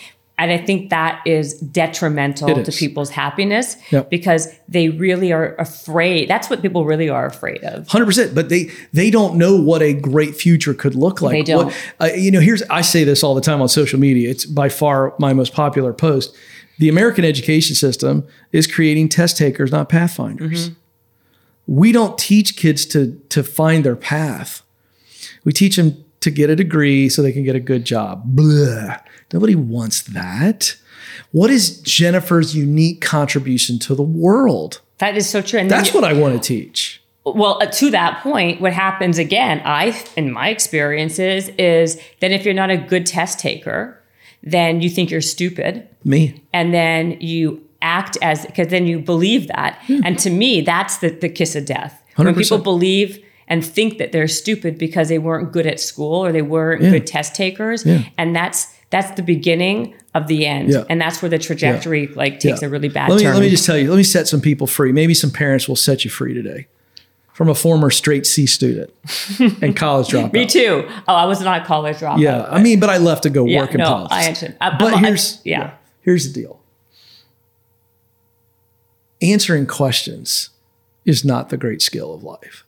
And I think that is detrimental to people's happiness yep. because they really are afraid. That's what people really are afraid of. Hundred percent. But they they don't know what a great future could look like. They don't. What, uh, you know, here's I say this all the time on social media. It's by far my most popular post. The American education system is creating test takers, not pathfinders. Mm-hmm. We don't teach kids to to find their path. We teach them to get a degree so they can get a good job. Blah. Nobody wants that. What is Jennifer's unique contribution to the world? That is so true. And That's what I want to teach. Well, uh, to that point, what happens again, I, in my experiences, is that if you're not a good test taker, then you think you're stupid. Me. And then you act as, because then you believe that. And to me, that's the, the kiss of death. 100%. When people believe and think that they're stupid because they weren't good at school or they weren't yeah. good test takers. Yeah. And that's, that's the beginning of the end. Yeah. And that's where the trajectory yeah. like takes yeah. a really bad let me, turn. Let me just tell you, let me set some people free. Maybe some parents will set you free today. From a former straight C student <laughs> and college dropout. me too. Oh, I was not a college dropout. Yeah, I mean, but I left to go work in no, politics. I understand. I, but I'm, here's I, yeah. Here's the deal. Answering questions is not the great skill of life.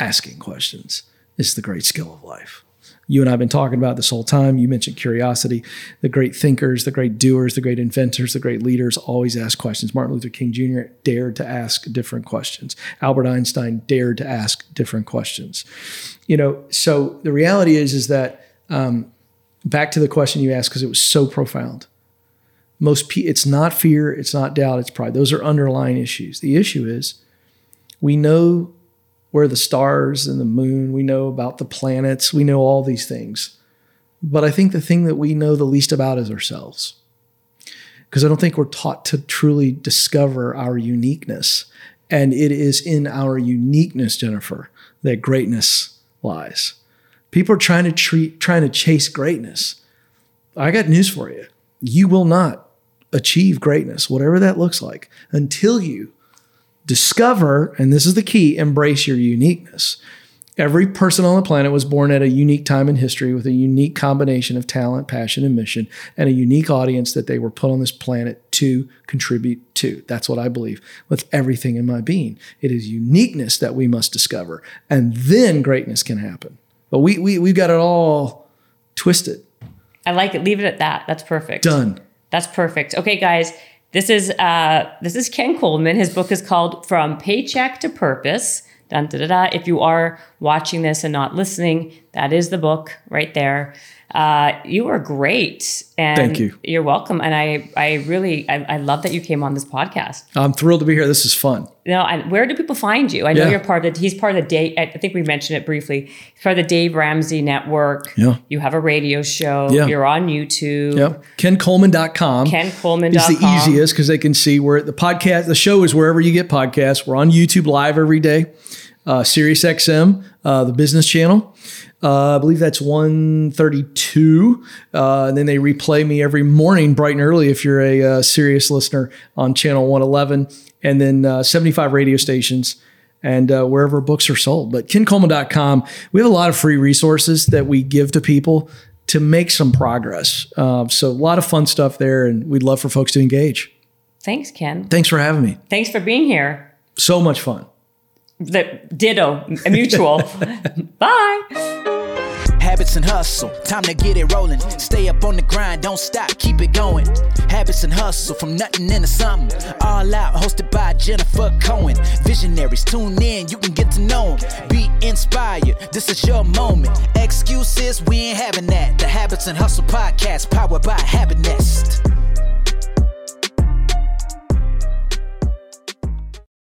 Asking questions is the great skill of life you and I have been talking about this whole time. You mentioned curiosity. The great thinkers, the great doers, the great inventors, the great leaders always ask questions. Martin Luther King Jr. dared to ask different questions. Albert Einstein dared to ask different questions. You know, so the reality is, is that um, back to the question you asked because it was so profound. Most pe- it's not fear, it's not doubt, it's pride. Those are underlying issues. The issue is we know where the stars and the moon, we know about the planets, we know all these things. But I think the thing that we know the least about is ourselves. Because I don't think we're taught to truly discover our uniqueness. And it is in our uniqueness, Jennifer, that greatness lies. People are trying to treat, trying to chase greatness. I got news for you. You will not achieve greatness, whatever that looks like, until you discover, and this is the key, embrace your uniqueness. Every person on the planet was born at a unique time in history with a unique combination of talent, passion, and mission, and a unique audience that they were put on this planet to contribute to. That's what I believe with everything in my being. It is uniqueness that we must discover, and then greatness can happen. But we, we, we've got it all twisted. I like it. Leave it at that. That's perfect. Done. That's perfect. Okay, guys. This is uh, this is Ken Coleman. His book is called From Paycheck to Purpose. Dun, da, da, da. If you are watching this and not listening, that is the book right there. Uh, you are great. And Thank you. You're welcome. And I, I really, I, I love that you came on this podcast. I'm thrilled to be here. This is fun. Now, and where do people find you? I know Yeah. you're part of the, he's part of the Dave, I think we mentioned it briefly. He's part of the Dave Ramsey Network. Yeah. You have a radio show. Yeah. You're on YouTube. Yep. KenColeman.com. KenColeman.com. is the easiest because they can see where the podcast, the show is wherever you get podcasts. We're on YouTube live every day. Uh, Sirius XM, uh, the business channel. Uh, I believe that's 132. Uh, and then they replay me every morning, bright and early, if you're a uh, Sirius listener on channel 111. And then uh, 75 radio stations and uh, wherever books are sold. But kencoleman.com, we have a lot of free resources that we give to people to make some progress. Uh, so a lot of fun stuff there, and we'd love for folks to engage. Thanks, Ken. Thanks for having me. Thanks for being here. So much fun. The ditto, a mutual. <laughs> Bye. Habits and hustle, time to get it rolling. Stay up on the grind, don't stop, keep it going. Habits and hustle, from nothing into something. All out, hosted by Jennifer Cohen. Visionaries, tune in, you can get to know them. Be inspired, this is your moment. Excuses, we ain't having that. The Habits and Hustle podcast, powered by Habit Nest.